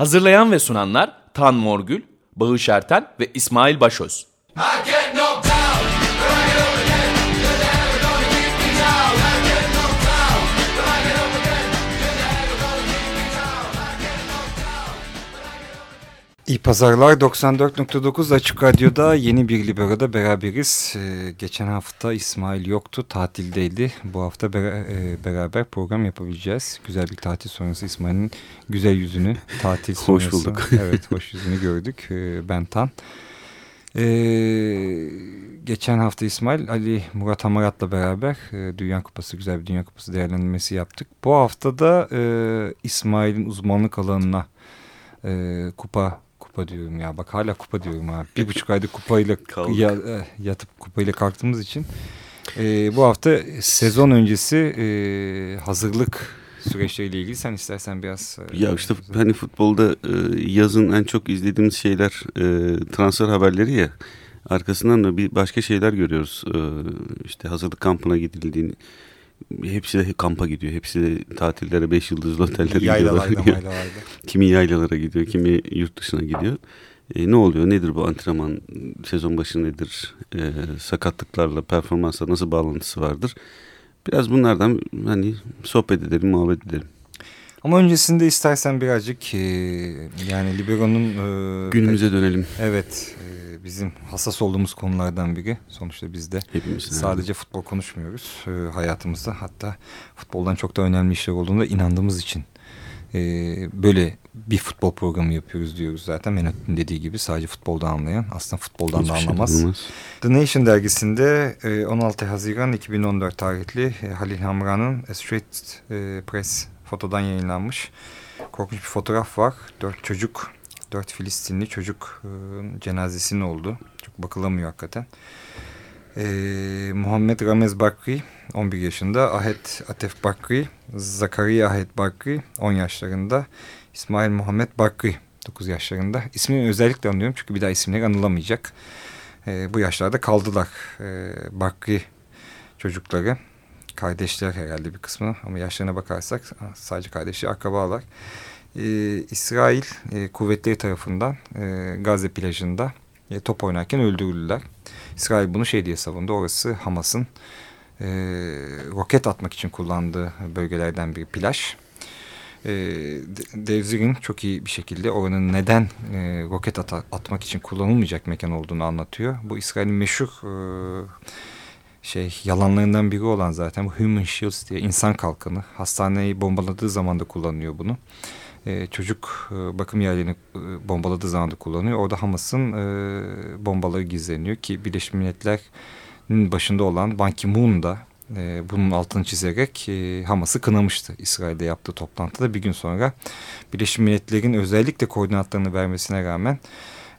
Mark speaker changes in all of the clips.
Speaker 1: Hazırlayan ve sunanlar Tan Morgül, Bağış Erten ve İsmail Başöz.
Speaker 2: İyi pazarlar 94.9 Açık Radyo'da yeni bir Libero'da beraberiz. Ee, geçen hafta İsmail yoktu, tatildeydi. Bu hafta bera e, beraber program yapabileceğiz. Güzel bir tatil sonrası İsmail'in güzel yüzünü tatil sonrası.
Speaker 3: hoş bulduk.
Speaker 2: evet, hoş yüzünü gördük. Ee, ben Tan. Ee, geçen hafta İsmail Ali Murat Hamarat'la beraber e, Dünya Kupası, güzel bir Dünya Kupası değerlendirmesi yaptık. Bu hafta da e, İsmail'in uzmanlık alanına e, kupa kupa diyorum ya bak hala kupa diyorum ha. Bir buçuk ayda kupayla ya, e, yatıp kupayla kalktığımız için e, bu hafta sezon öncesi e, hazırlık süreçleriyle ilgili sen istersen biraz...
Speaker 3: E, ya işte hani futbolda e, yazın en çok izlediğimiz şeyler transfer haberleri ya. Arkasından da bir başka şeyler görüyoruz. İşte hazırlık kampına gidildiğini hepsi de kampa gidiyor. Hepsi de tatillere beş yıldızlı otellere
Speaker 2: Yaylalarda,
Speaker 3: gidiyorlar. kimi yaylalara gidiyor, kimi yurt dışına gidiyor. E, ne oluyor? Nedir bu antrenman? Sezon başı nedir? E, sakatlıklarla, performansla nasıl bağlantısı vardır? Biraz bunlardan hani sohbet edelim, muhabbet edelim.
Speaker 2: Ama öncesinde istersen birazcık e, yani Libero'nun...
Speaker 3: E, Günümüze dönelim.
Speaker 2: Evet. E, bizim hassas olduğumuz konulardan biri. Sonuçta biz de Hepimiz sadece yani. futbol konuşmuyoruz e, hayatımızda. Hatta futboldan çok da önemli işler olduğunda inandığımız için e, böyle bir futbol programı yapıyoruz diyoruz zaten. Menot'un dediği gibi sadece futboldan anlayan aslında futboldan Hiçbir da şey anlamaz. Şey The Nation dergisinde e, 16 Haziran 2014 tarihli Halil Hamra'nın A Straight Press fotodan yayınlanmış. Korkunç bir fotoğraf var. Dört çocuk dört Filistinli çocuk e, cenazesinin oldu. Çok bakılamıyor hakikaten. E, Muhammed Ramez Bakri 11 yaşında. Ahet Atef Bakri, Zakariya Ahet Bakri 10 yaşlarında. İsmail Muhammed Bakri 9 yaşlarında. İsmini özellikle anlıyorum çünkü bir daha isimleri anılamayacak. E, bu yaşlarda kaldılar. E, Bakri çocukları. Kardeşler herhalde bir kısmı ama yaşlarına bakarsak sadece kardeşi akrabalar e, İsrail e, kuvvetleri tarafından e, Gazze plajında e, top oynarken öldürüldüler. İsrail bunu şey diye savundu. Orası Hamas'ın e, roket atmak için kullandığı bölgelerden bir plaj. E, Devzir'in çok iyi bir şekilde oranın neden e, roket at atmak için kullanılmayacak mekan olduğunu anlatıyor. Bu İsrail'in meşhur e, şey yalanlarından biri olan zaten bu Human Shields diye insan kalkanı. Hastaneyi bombaladığı zaman da kullanıyor bunu e, çocuk e, bakım yerlerini e, bombaladığı zaman da kullanıyor. Orada Hamas'ın e, bombaları gizleniyor ki Birleşmiş Milletler'in başında olan Ban Ki-moon da e, bunun altını çizerek e, Hamas'ı kınamıştı İsrail'de yaptığı toplantıda. Bir gün sonra Birleşmiş Milletler'in özellikle koordinatlarını vermesine rağmen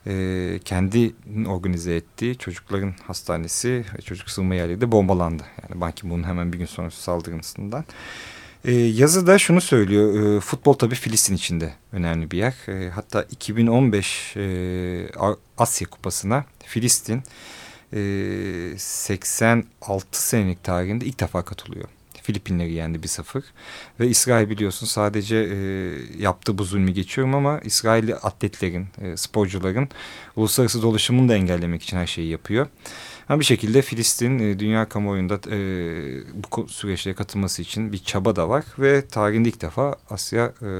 Speaker 2: e, kendi organize ettiği çocukların hastanesi ve çocuk sığınma yerleri de bombalandı. Yani Ban Ki-moon'un hemen bir gün sonra saldırısından. E, yazıda şunu söylüyor. E, futbol tabii Filistin içinde önemli bir yer. E, hatta 2015 e, Asya Kupası'na Filistin e, 86 senelik tarihinde ilk defa katılıyor. Filipinleri yendi 1-0 ve İsrail biliyorsun sadece e, yaptığı bu zulmü geçiyorum ama İsrailli atletlerin, e, sporcuların uluslararası dolaşımını da engellemek için her şeyi yapıyor. Ama bir şekilde Filistin e, dünya kamuoyunda e, bu süreçlere katılması için bir çaba da var ve tarihinde ilk defa Asya e,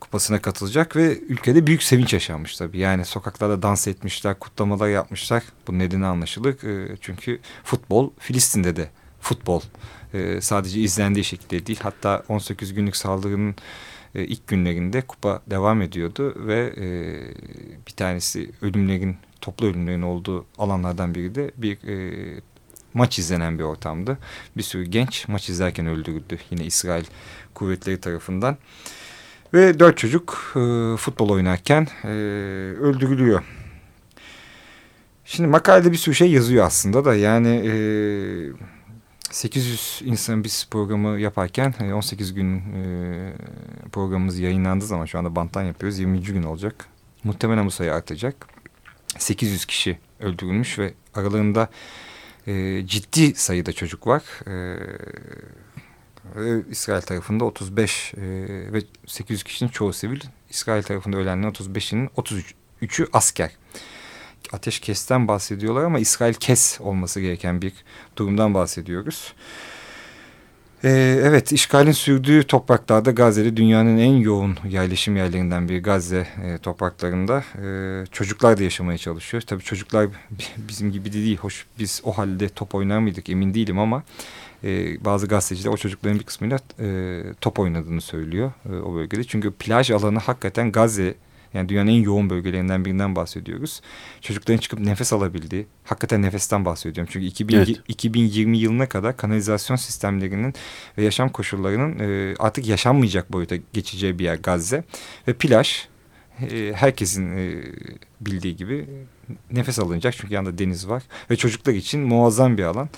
Speaker 2: kupasına katılacak ve ülkede büyük sevinç yaşanmış tabii. Yani sokaklarda dans etmişler, kutlamalar yapmışlar. Bu nedeni anlaşılır. E, çünkü futbol Filistin'de de futbol e, sadece izlendiği şekilde değil. Hatta 18 günlük saldırının e, ilk günlerinde kupa devam ediyordu ve e, bir tanesi ölümlerin toplu ölümlerin olduğu alanlardan biri de bir e, maç izlenen bir ortamdı. Bir sürü genç maç izlerken öldürüldü yine İsrail kuvvetleri tarafından. Ve dört çocuk e, futbol oynarken e, öldürülüyor. Şimdi makalede bir sürü şey yazıyor aslında da yani e, 800 insan biz programı yaparken 18 e, gün e, programımız yayınlandığı zaman şu anda banttan yapıyoruz 20. gün olacak. Muhtemelen bu sayı artacak. 800 kişi öldürülmüş ve aralarında e, ciddi sayıda çocuk var. E, İsrail tarafında 35 e, ve 800 kişinin çoğu sivil. İsrail tarafında ölenlerin 35'inin 33'ü asker. Ateşkesten bahsediyorlar ama İsrail kes olması gereken bir durumdan bahsediyoruz. Ee, evet, işgalin sürdüğü topraklarda Gazze'de dünyanın en yoğun yerleşim yerlerinden bir Gazze e, topraklarında e, çocuklar da yaşamaya çalışıyor. Tabii çocuklar bizim gibi de değil. Hoş biz o halde top oynar mıydık emin değilim ama e, bazı gazeteciler o çocukların bir kısmıyla e, top oynadığını söylüyor e, o bölgede. Çünkü plaj alanı hakikaten Gazze yani dünyanın en yoğun bölgelerinden birinden bahsediyoruz. Çocukların çıkıp nefes alabildiği, hakikaten nefesten bahsediyorum. Çünkü 2000, evet. 2020 yılına kadar kanalizasyon sistemlerinin ve yaşam koşullarının e, artık yaşanmayacak boyuta geçeceği bir yer Gazze. Ve plaj e, herkesin e, bildiği gibi nefes alınacak. Çünkü yanında deniz var. Ve çocuklar için muazzam bir alan.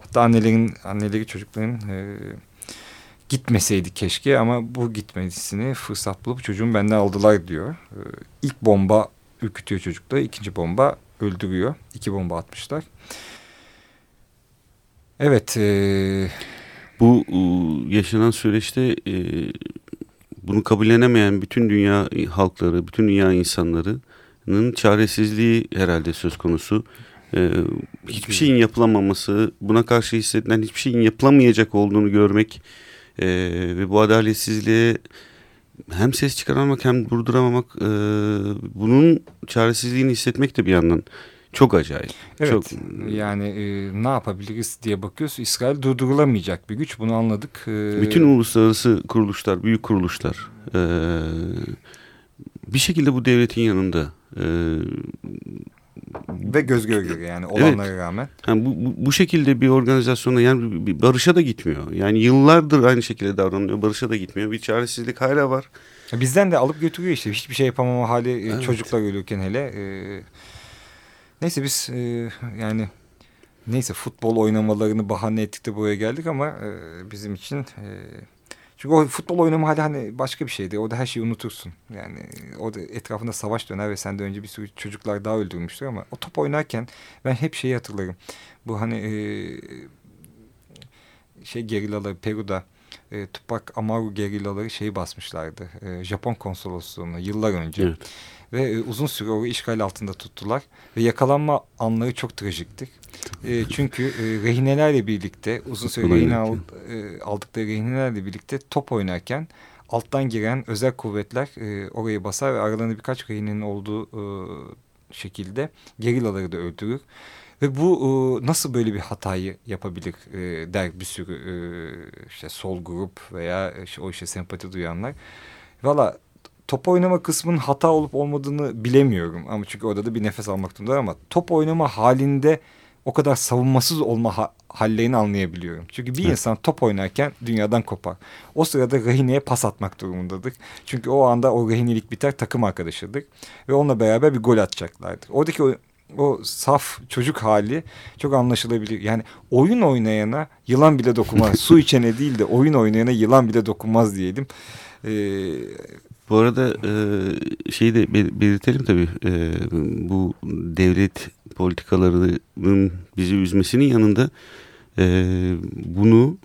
Speaker 2: Hatta annelerin, anneleri çocukların... E, gitmeseydik keşke ama bu gitmesini fırsat bulup çocuğum benden aldılar diyor. Ee, ilk bomba ürkütüyor çocukları. ikinci bomba öldürüyor. İki bomba atmışlar. Evet. E...
Speaker 3: Bu yaşanan süreçte e, bunu kabullenemeyen bütün dünya halkları, bütün dünya insanlarının çaresizliği herhalde söz konusu. E, hiçbir şeyin yapılamaması, buna karşı hissedilen hiçbir şeyin yapılamayacak olduğunu görmek e, ve bu adaletsizliğe hem ses çıkaramamak hem durduramamak e, bunun çaresizliğini hissetmek de bir yandan çok acayip.
Speaker 2: Evet
Speaker 3: çok...
Speaker 2: yani e, ne yapabiliriz diye bakıyoruz. İsrail durdurulamayacak bir güç bunu anladık.
Speaker 3: E... Bütün uluslararası kuruluşlar, büyük kuruluşlar e, bir şekilde bu devletin yanında. E,
Speaker 2: ve göz göre göre yani olanlara evet. rağmen.
Speaker 3: Yani bu, bu, bu şekilde bir organizasyonda yani bir barışa da gitmiyor. Yani yıllardır aynı şekilde davranıyor. Barışa da gitmiyor. Bir çaresizlik hala var.
Speaker 2: Bizden de alıp götürüyor işte. Hiçbir şey yapamama hali e, evet. çocuklar ölürken hele. Ee, neyse biz e, yani neyse futbol oynamalarını bahane ettik de buraya geldik ama e, bizim için e, çünkü o futbol oynama hali hani başka bir şeydi. Orada her şeyi unutursun. Yani orada etrafında savaş döner ve sen de önce bir sürü çocuklar daha öldürmüştür ama o top oynarken ben hep şeyi hatırlarım. Bu hani e, şey gerillaları Peru'da e, Tupac Amaru gerillaları şeyi basmışlardı. E, Japon konsolosluğuna yıllar önce. Evet. Ve e, uzun süre orayı işgal altında tuttular. Ve yakalanma anları çok trajikti. E, çünkü e, rehinelerle birlikte uzun süre rehine al, e, aldıkları rehinelerle birlikte top oynarken alttan giren özel kuvvetler e, orayı basar ve aralarında birkaç rehinenin olduğu e, şekilde gerillaları da öldürür. Ve bu e, nasıl böyle bir hatayı yapabilir e, der bir sürü e, işte sol grup veya işte, o işe sempati duyanlar. Valla top oynama kısmının hata olup olmadığını bilemiyorum. Ama çünkü orada da bir nefes almak durumunda ama top oynama halinde o kadar savunmasız olma ha hallerini anlayabiliyorum. Çünkü bir evet. insan top oynarken dünyadan kopar. O sırada rehineye pas atmak durumundadır. Çünkü o anda o rehinelik biter takım arkadaşıdır. Ve onunla beraber bir gol atacaklardır. Oradaki o, o saf çocuk hali çok anlaşılabilir. Yani oyun oynayana yılan bile dokunmaz. Su içene değil de oyun oynayana yılan bile dokunmaz diyelim. Ee,
Speaker 3: bu arada e, şeyi de belirtelim tabii. E, bu devlet politikalarının bizi üzmesinin yanında e, bunu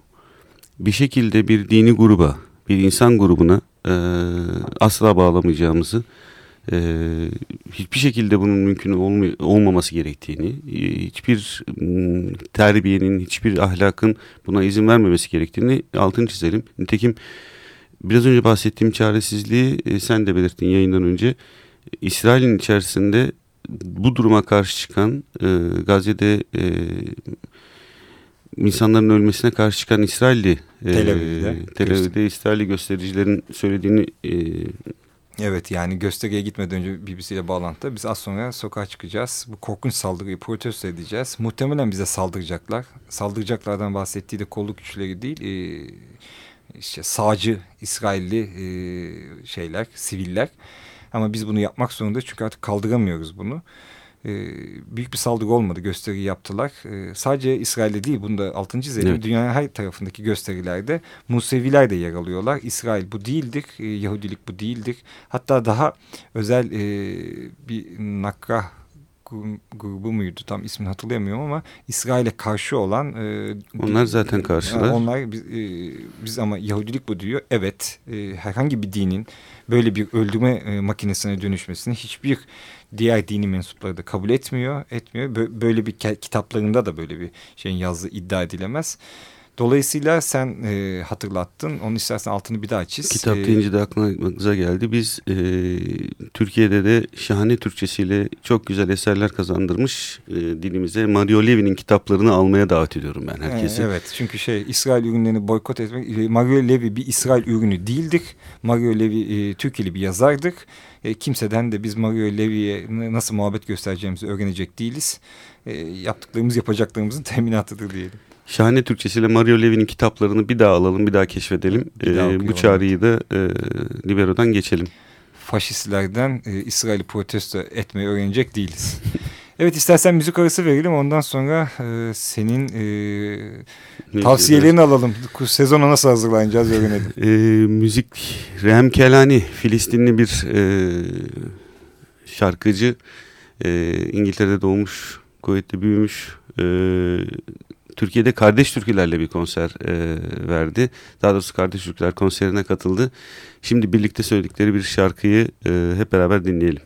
Speaker 3: bir şekilde bir dini gruba, bir insan grubuna e, asla bağlamayacağımızı, e, hiçbir şekilde bunun mümkün olma, olmaması gerektiğini, hiçbir terbiyenin, hiçbir ahlakın buna izin vermemesi gerektiğini altını çizelim. Nitekim biraz önce bahsettiğim çaresizliği e, sen de belirttin yayından önce. İsrail'in içerisinde bu duruma karşı çıkan e, Gazze'de e, insanların ölmesine karşı çıkan İsrailli e, Tel Aviv'de, Tel Aviv'de İsrailli göstericilerin söylediğini e,
Speaker 2: Evet yani gösteriye gitmeden önce BBC ile bağlantıda biz az sonra sokağa çıkacağız. Bu korkunç saldırıyı protesto edeceğiz. Muhtemelen bize saldıracaklar. Saldıracaklardan bahsettiği de kolluk güçleri değil. E, işte sağcı İsrailli e, şeyler, siviller. Ama biz bunu yapmak zorunda çünkü artık kaldıramıyoruz bunu. Ee, büyük bir saldırı olmadı. Gösteri yaptılar. Ee, sadece İsrail'de değil bunu da 6. çizelim. Evet. Dünyanın her tarafındaki gösterilerde Museviler de yer alıyorlar. İsrail bu değildir. Ee, Yahudilik bu değildir. Hatta daha özel e, bir nakra grubu muydu tam ismini hatırlayamıyorum ama İsrail'e karşı olan
Speaker 4: e, onlar zaten karşılar.
Speaker 2: Onlar biz, e, biz ama Yahudilik bu diyor. Evet e, herhangi bir dinin böyle bir öldürme e, makinesine dönüşmesini hiçbir diğer dini mensupları da kabul etmiyor, etmiyor. Böyle bir kitaplarında da böyle bir şeyin yazdığı iddia edilemez. Dolayısıyla sen e, hatırlattın. Onun istersen altını bir daha çiz.
Speaker 4: Kitap e, deyince de aklımıza geldi. Biz e, Türkiye'de de şahane Türkçesiyle çok güzel eserler kazandırmış e, dilimize Mario Levy'nin kitaplarını almaya davet ediyorum ben herkesi.
Speaker 2: E, evet çünkü şey İsrail ürünlerini boykot etmek. E, Mario Levy bir İsrail ürünü değildik. Mario Levy e, Türkiye'li bir yazardık. E, kimseden de biz Mario Levy'ye nasıl muhabbet göstereceğimizi öğrenecek değiliz. E, yaptıklarımız yapacaklarımızın teminatıdır diyelim.
Speaker 4: Şahane Türkçesiyle Mario Levy'nin kitaplarını bir daha alalım, bir daha keşfedelim. Bir daha ee, bu çağrıyı da e, Libero'dan geçelim.
Speaker 2: Faşistlerden e, İsrail'i protesto etmeyi öğrenecek değiliz. evet istersen müzik arası verelim ondan sonra e, senin e, tavsiyelerini alalım. Sezona nasıl hazırlanacağız öğrenelim.
Speaker 4: E, müzik Rehem Kelani Filistinli bir e, şarkıcı. E, İngiltere'de doğmuş, kuvvetli büyümüş. E, Türkiye'de Kardeş Türkülerle bir konser e, verdi. Daha doğrusu Kardeş Türküler konserine katıldı. Şimdi birlikte söyledikleri bir şarkıyı e, hep beraber dinleyelim.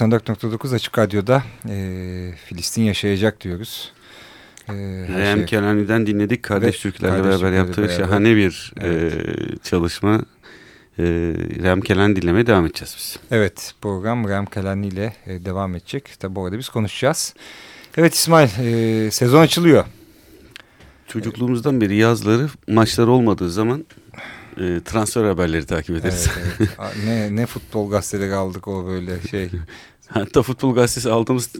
Speaker 2: 94.9 Açık Radyo'da e, Filistin yaşayacak diyoruz. E,
Speaker 3: Rem
Speaker 2: şey-
Speaker 3: Kenani'den dinledik. Kardeş Türklerle
Speaker 2: Kardeş
Speaker 3: beraber yaptığı
Speaker 2: beraber.
Speaker 3: şahane bir
Speaker 2: Evet.
Speaker 3: e, çalışma. E, Rem Kenan dinlemeye devam edeceğiz biz.
Speaker 2: Evet, program Rem Kalani ile e, devam edecek. Tabi bu arada biz konuşacağız. Evet İsmail, e, sezon açılıyor.
Speaker 3: Çocukluğumuzdan beri yazları maçlar olmadığı zaman e, transfer haberleri takip ederiz.
Speaker 2: Evet, evet. Ne, ne futbol gazeteleri aldık o böyle şey.
Speaker 3: Hatta futbol gazetesi aldığımız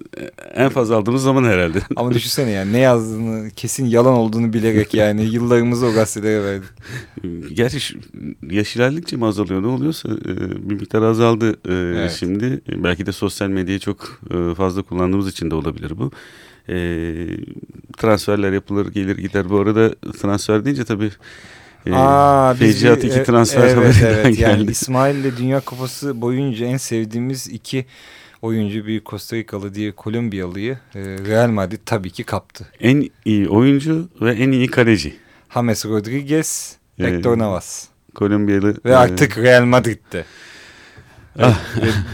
Speaker 3: en fazla aldığımız zaman herhalde.
Speaker 2: Ama düşünsene yani ne yazdığını kesin yalan olduğunu bilerek yani yıllarımızı o gazetelere verdik.
Speaker 3: Gerçi yaş ilerledikçe mi azalıyor ne oluyorsa e, bir miktar azaldı e,
Speaker 2: Evet.
Speaker 3: şimdi. E, Belki de sosyal medyayı çok e, fazla kullandığımız için de olabilir bu. E, transferler yapılır gelir gider. Bu arada transfer deyince tabii e,
Speaker 2: Aa,
Speaker 3: Feciat iki
Speaker 2: e-
Speaker 3: transfer
Speaker 2: evet,
Speaker 3: haberinden
Speaker 2: evet. Yani
Speaker 3: geldi.
Speaker 2: İsmail ile Dünya Kupası boyunca en sevdiğimiz iki oyuncu bir Costa Rikalı diye Kolombiyalıyı e, Real Madrid tabii ki kaptı.
Speaker 3: En iyi oyuncu ve en iyi kaleci.
Speaker 2: James Rodriguez,
Speaker 3: Ee,
Speaker 2: Hector Navas
Speaker 3: Kolombiyalı.
Speaker 2: ve
Speaker 3: e,
Speaker 2: artık Real Madrid'de.
Speaker 3: Ah.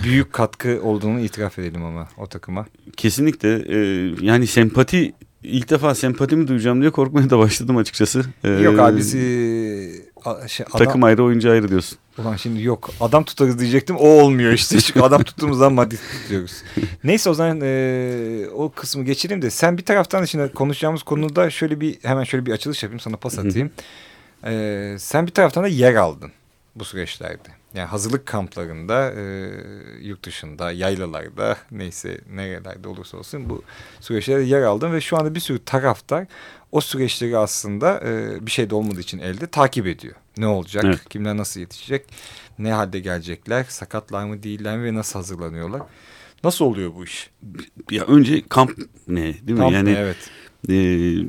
Speaker 2: büyük katkı olduğunu itiraf edelim ama o takıma.
Speaker 3: Kesinlikle e, yani sempati ilk defa sempatimi duyacağım diye korkmaya da başladım açıkçası. E,
Speaker 2: Yok abi biz şey, adam,
Speaker 3: Takım ayrı oyuncu ayrı diyorsun.
Speaker 2: Ulan şimdi yok adam tutarız diyecektim o olmuyor işte çünkü adam tuttuğumuz zaman Madrid tutuyoruz. Neyse o zaman e, o kısmı geçelim de sen bir taraftan şimdi konuşacağımız konuda şöyle bir hemen şöyle bir açılış yapayım sana pas atayım. E, sen bir taraftan da yer aldın bu süreçlerde. Yani hazırlık kamplarında e, yurt dışında yaylalarda neyse nerelerde olursa olsun bu süreçlerde yer aldın ve şu anda bir sürü taraftar o süreçleri aslında e, bir şey de olmadığı için elde takip ediyor. Ne olacak?
Speaker 3: Evet.
Speaker 2: Kimler nasıl yetişecek? Ne halde gelecekler? Sakatlar mı değiller mi ve nasıl hazırlanıyorlar? Nasıl oluyor bu iş?
Speaker 3: Ya önce kamp ne değil mi?
Speaker 2: Kamp
Speaker 3: yani
Speaker 2: ne? evet.
Speaker 3: E,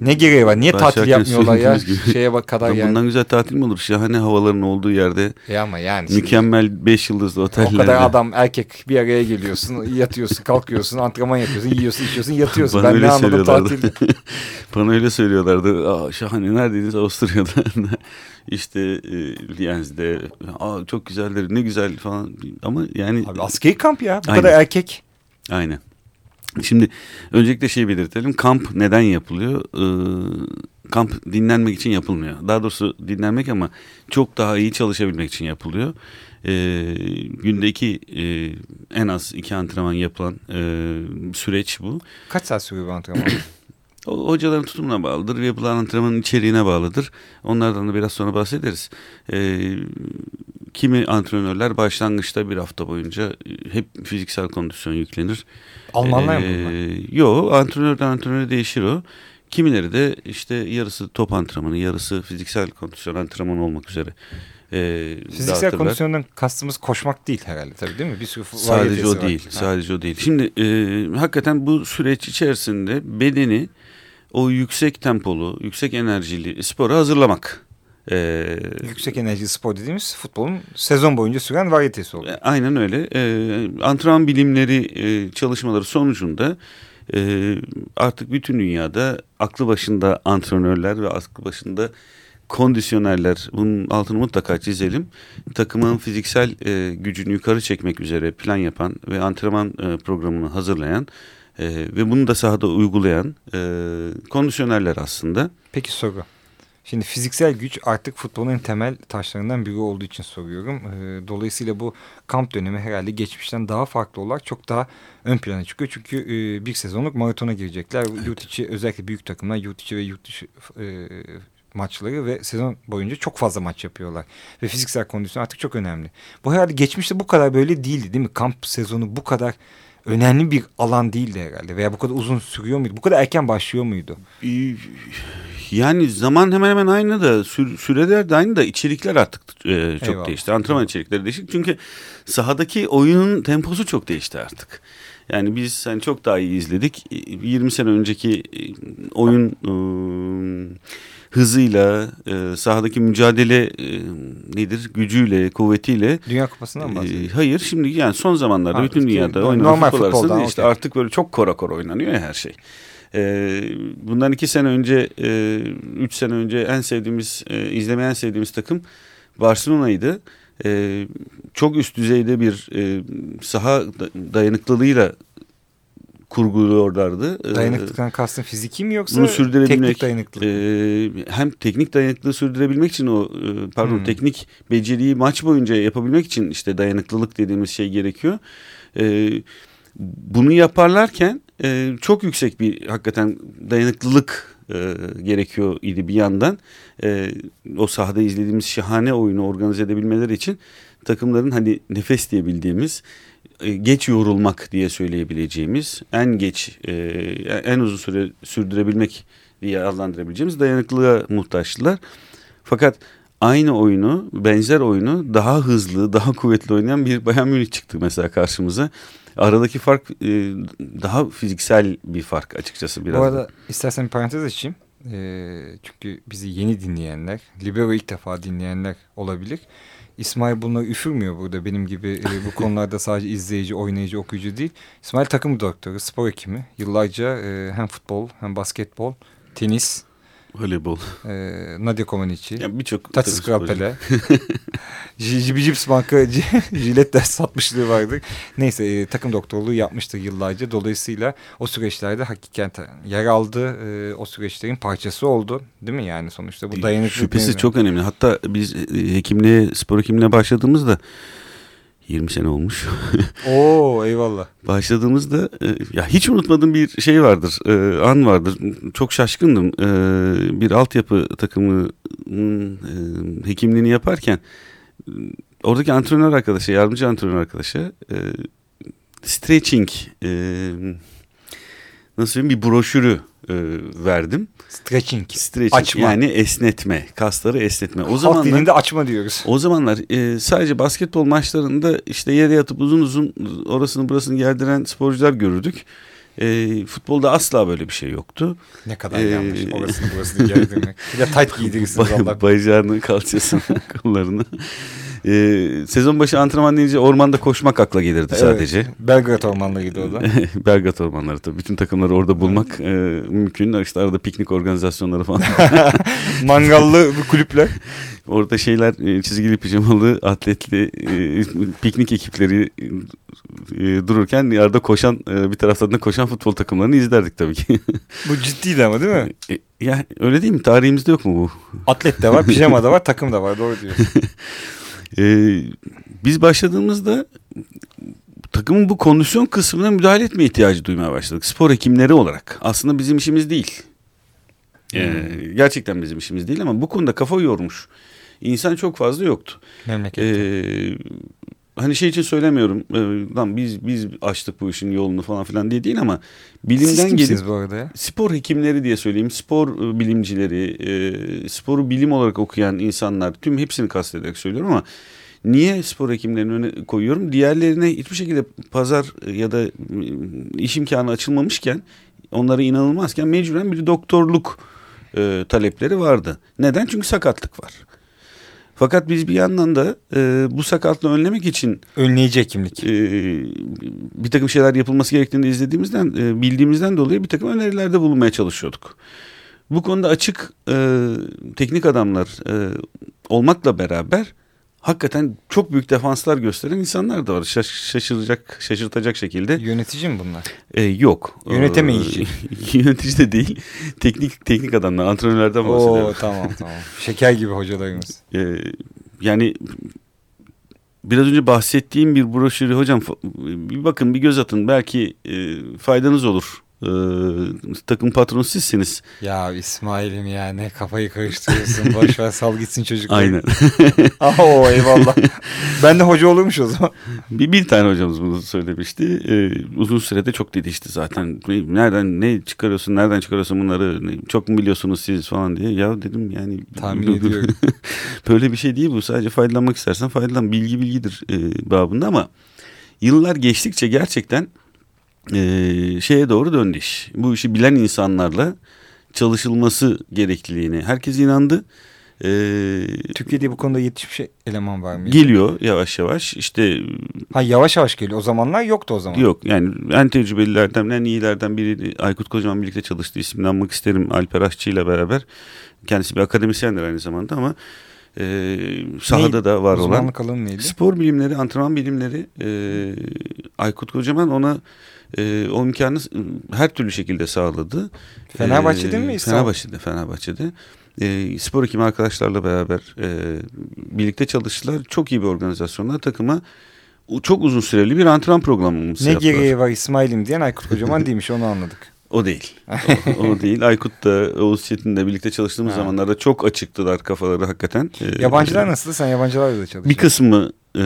Speaker 2: Ne gereği var? Niye tatil yapmıyorlar ya?
Speaker 3: gibi.
Speaker 2: Şeye bak kadar
Speaker 3: ya
Speaker 2: yani.
Speaker 3: bundan güzel tatil mi olur? Şahane havaların olduğu yerde
Speaker 2: E ama yani.
Speaker 3: mükemmel 5 yıldızlı
Speaker 2: O
Speaker 3: otellerde.
Speaker 2: kadar adam erkek bir araya geliyorsun, yatıyorsun, kalkıyorsun, antrenman yapıyorsun, yiyorsun, içiyorsun, yatıyorsun.
Speaker 3: Bana
Speaker 2: ben ne anladım
Speaker 3: söylüyorlardı.
Speaker 2: tatil.
Speaker 3: Bana öyle söylüyorlardı. Aa, şahane neredeydiniz? Avusturya'da. işte e, Lienz'de. Aa, çok güzeldir ne güzel falan. Ama yani
Speaker 2: Abi askeri kamp ya. Bu
Speaker 3: Aynen.
Speaker 2: kadar erkek.
Speaker 3: Aynen. Şimdi öncelikle şey belirtelim. Kamp neden yapılıyor? Ee, kamp dinlenmek için yapılmıyor. Daha doğrusu dinlenmek ama çok daha iyi çalışabilmek için yapılıyor. Ee, günde iki e, en az iki antrenman yapılan e, süreç bu.
Speaker 2: Kaç saat sürüyor bu antrenman?
Speaker 3: O, hocaların tutumuna bağlıdır. Yapılan antrenmanın içeriğine bağlıdır. Onlardan da biraz sonra bahsederiz. Ee, kimi antrenörler başlangıçta bir hafta boyunca hep fiziksel kondisyon yüklenir.
Speaker 2: Almanlar mı
Speaker 3: Ee? Yok antrenörden antrenöre değişir o. Kimileri de işte yarısı top antrenmanı, yarısı fiziksel kondisyon antrenmanı olmak üzere. E,
Speaker 2: Fiziksel
Speaker 3: dağıtırlar.
Speaker 2: kondisyondan kastımız koşmak değil herhalde tabii değil mi? Bir sürü
Speaker 3: Sadece o
Speaker 2: var.
Speaker 3: değil.
Speaker 2: Ha.
Speaker 3: Sadece o değil. Şimdi e, hakikaten bu süreç içerisinde bedeni o yüksek tempolu, yüksek enerjili spora hazırlamak. E,
Speaker 2: Yüksek enerji spor dediğimiz futbolun sezon boyunca süren varyetesi oluyor.
Speaker 3: E, Aynen öyle. E, antrenman bilimleri e, çalışmaları sonucunda e, artık bütün dünyada aklı başında antrenörler ve aklı başında kondisyonerler bunun altını mutlaka çizelim. Takımın fiziksel e, gücünü yukarı çekmek üzere plan yapan ve antrenman e, programını hazırlayan e, ve bunu da sahada uygulayan e, kondisyonerler aslında.
Speaker 2: Peki soru. Şimdi fiziksel güç artık futbolun en temel taşlarından biri olduğu için soruyorum. Ee, dolayısıyla bu kamp dönemi herhalde geçmişten daha farklı olarak çok daha ön plana çıkıyor. Çünkü e, bir sezonluk maratona girecekler. Yurt içi özellikle büyük takımlar yurt içi ve yurt dışı e, maçları ve sezon boyunca çok fazla maç yapıyorlar. Ve fiziksel kondisyon artık çok önemli. Bu herhalde geçmişte bu kadar böyle değildi değil mi? Kamp sezonu bu kadar önemli bir alan değildi herhalde. Veya bu kadar uzun sürüyor muydu? Bu kadar erken başlıyor muydu?
Speaker 3: Yani zaman hemen hemen aynı da sü süreler de aynı da içerikler artık e, çok
Speaker 2: Eyvallah.
Speaker 3: değişti. Antrenman içerikleri değişti. Çünkü sahadaki oyunun temposu çok değişti artık. Yani biz hani çok daha iyi izledik. 20 sene önceki e, oyun e, hızıyla, e, sahadaki mücadele e, nedir? Gücüyle, kuvvetiyle.
Speaker 2: Dünya Kupası'ndan mı
Speaker 3: E,
Speaker 2: bahsediyorsun?
Speaker 3: hayır şimdi yani son zamanlarda
Speaker 2: Ha,
Speaker 3: bütün dünyada
Speaker 2: normal
Speaker 3: oynanan futbol
Speaker 2: futboldan,
Speaker 3: arasında işte
Speaker 2: okey.
Speaker 3: artık böyle çok kora kora oynanıyor ya her şey. Ee, bundan iki sene önce, e, üç sene önce en sevdiğimiz, e, izlemeye en sevdiğimiz takım Barcelona'ydı. E, çok üst düzeyde bir e, saha da- dayanıklılığıyla kurguluyorlardı. Ee,
Speaker 2: Dayanıklıktan kastın fiziki mi yoksa
Speaker 3: bunu sürdürebilmek,
Speaker 2: teknik dayanıklılık? mı?
Speaker 3: e, hem teknik dayanıklılığı sürdürebilmek için o e, pardon
Speaker 2: Hmm.
Speaker 3: teknik beceriyi maç boyunca yapabilmek için işte dayanıklılık dediğimiz şey gerekiyor. E, bunu yaparlarken e, çok yüksek bir hakikaten dayanıklılık e, gerekiyor idi bir yandan. E, o sahada izlediğimiz şahane oyunu organize edebilmeleri için takımların hani nefes diye bildiğimiz e, geç yorulmak diye söyleyebileceğimiz en geç e, en uzun süre sürdürebilmek diye adlandırabileceğimiz dayanıklılığa muhtaçtılar. Fakat aynı oyunu benzer oyunu daha hızlı daha kuvvetli oynayan bir Bayern Münih çıktı mesela karşımıza. Aradaki fark e, daha fiziksel bir fark açıkçası biraz.
Speaker 2: Bu
Speaker 3: da.
Speaker 2: arada istersen bir parantez açayım. Çünkü bizi yeni dinleyenler, Libero ilk defa dinleyenler olabilir. İsmail bunları üfürmüyor burada benim gibi e, bu konularda sadece izleyici, oynayıcı, okuyucu değil. İsmail takım doktoru, spor hekimi. Yıllarca e, hem futbol hem basketbol, tenis,
Speaker 3: Voleybol.
Speaker 2: e, Nadia Comaneci,
Speaker 3: Yani birçok
Speaker 2: Tatis. Krapele, Jibi Cips Banka jilet de satmışlığı vardır. Neyse e, takım doktorluğu yapmıştır yıllarca. Dolayısıyla o süreçlerde hakikaten yer aldı. E, o süreçlerin parçası oldu. Değil mi yani sonuçta bu dayanıklılık.
Speaker 3: Şüphesiz çok önemli. Hatta biz e, hekimliğe, spor hekimliğe başladığımızda 20 sene olmuş.
Speaker 2: Oo eyvallah.
Speaker 3: Başladığımızda e, ya hiç unutmadığım bir şey vardır, e, an vardır. Çok şaşkındım. E, bir altyapı takımının e, hekimliğini yaparken e, oradaki antrenör arkadaşa, yardımcı antrenör arkadaşa e, stretching e, nasıl diyeyim bir broşürü e, verdim.
Speaker 2: Stretching.
Speaker 3: Stretching
Speaker 2: Açma.
Speaker 3: yani esnetme, kasları esnetme. O
Speaker 2: Halk
Speaker 3: zamanlar
Speaker 2: dilinde açma diyoruz.
Speaker 3: o zamanlar e, sadece basketbol maçlarında işte yere yatıp uzun uzun orasını burasını gerdiren sporcular görürdük. E, futbolda asla böyle bir şey yoktu.
Speaker 2: Ne kadar
Speaker 3: Ee,
Speaker 2: yanlış orasını burasını gerdirmek. Bir de tight giydirirsiniz Allah.
Speaker 3: Ba- Bacağını, kalçasını, kollarını. E, sezon başı antrenman deyince ormanda koşmak akla gelirdi sadece.
Speaker 2: Evet, Belgrad ormanlarıydı o da.
Speaker 3: Belgrad ormanları tabii. Bütün takımları orada bulmak e, mümkün. İşte arada piknik organizasyonları falan.
Speaker 2: Mangallı kulüpler.
Speaker 3: Orada şeyler e, çizgili pijamalı atletli e, piknik ekipleri e, dururken yarıda koşan e, bir taraftan da koşan futbol takımlarını izlerdik tabii ki.
Speaker 2: Bu ciddiydi ama değil mi?
Speaker 3: E, ya öyle değil mi? Tarihimizde yok mu bu?
Speaker 2: Atlet de var, pijama da var, takım da var. Doğru diyorsun.
Speaker 3: E, biz başladığımızda takımın bu kondisyon kısmına müdahale etme ihtiyacı duymaya başladık. Spor hekimleri olarak. Aslında bizim işimiz değil. E, gerçekten bizim işimiz değil ama bu konuda kafa yormuş insan çok fazla yoktu.
Speaker 2: Memleket.
Speaker 3: Ee, hani şey için söylemiyorum. E, lan biz biz açtık bu işin yolunu falan filan diye değil ama bilimden gelip
Speaker 2: bu arada ya?
Speaker 3: spor hekimleri diye söyleyeyim. Spor e, bilimcileri, e, sporu bilim olarak okuyan insanlar tüm hepsini kastederek söylüyorum ama niye spor hekimlerini öne koyuyorum? Diğerlerine hiçbir şekilde pazar ya da e, iş imkanı açılmamışken onlara inanılmazken mecburen bir doktorluk e, talepleri vardı. Neden? Çünkü sakatlık var. Fakat biz bir yandan da e, bu sakatlığı önlemek için
Speaker 2: Önleyici hekimlik.
Speaker 3: e, bir takım şeyler yapılması gerektiğini izlediğimizden, e, bildiğimizden dolayı bir takım önerilerde bulunmaya çalışıyorduk. bu konuda açık e, teknik adamlar e, olmakla beraber hakikaten çok büyük defanslar gösteren insanlar da var. Şaş, şaşıracak, şaşırtacak şekilde.
Speaker 2: Yönetici mi bunlar?
Speaker 3: E, yok.
Speaker 2: Yönetemeyici.
Speaker 3: E, yönetici de değil. Teknik teknik adamlar, antrenörlerden bahsediyorum.
Speaker 2: Oo tamam tamam. Şeker gibi hocalarımız.
Speaker 3: E, yani biraz önce bahsettiğim bir broşürü hocam bir bakın bir göz atın belki e, faydanız olur. E, takım patronu sizsiniz.
Speaker 2: Ya İsmail'im ya ne kafayı karıştırıyorsun. Boş ver sal gitsin çocuklar.
Speaker 3: Aynen.
Speaker 2: Oo eyvallah. ben de hoca olurmuş o zaman.
Speaker 3: bir, bir tane hocamız bunu söylemişti. Ee, uzun sürede çok dedişti zaten. Nereden ne çıkarıyorsun, nereden çıkarıyorsun bunları? Çok mu biliyorsunuz siz falan diye. Ya dedim yani.
Speaker 2: Tahmin ediyorum.
Speaker 3: böyle bir şey değil bu. Sadece faydalanmak istersen faydalan. Bilgi bilgidir e, babında ama yıllar geçtikçe gerçekten e, şeye doğru döndü iş. Bu işi bilen insanlarla çalışılması gerekliliğine herkes inandı.
Speaker 2: Ee, Türkiye'de bu konuda yetişmiş eleman var mı?
Speaker 3: Geliyor yavaş yavaş işte.
Speaker 2: Ha yavaş yavaş geliyor. O zamanlar yoktu o zaman.
Speaker 3: Yok yani en tecrübelilerden en iyilerden biri Aykut Kocaman birlikte çalıştığı ismini anmak isterim Alper Aşçı ile beraber. Kendisi bir akademisyendir aynı zamanda ama e, sahada ne, da var olan.
Speaker 2: neydi?
Speaker 3: Spor bilimleri, antrenman bilimleri e, Aykut Kocaman ona e, o imkanı her türlü şekilde sağladı.
Speaker 2: Fenerbahçe'de
Speaker 3: e,
Speaker 2: mi?
Speaker 3: Fenerbahçe'de, Fenerbahçe'de. E, spor hekimi arkadaşlarla beraber e, birlikte çalıştılar. Çok iyi bir organizasyonlar takıma çok uzun süreli bir antrenman programımız
Speaker 2: Ne gereği var İsmail'im diyen Aykut Kocaman değilmiş onu anladık.
Speaker 3: O değil. O, o değil. Aykut da Oğuz Çetin de birlikte çalıştığımız ha. zamanlarda çok açıktılar kafaları hakikaten.
Speaker 2: Yabancılar ee, nasıl? Sen yabancılarla da çalışıyorsun.
Speaker 3: Bir kısmı e,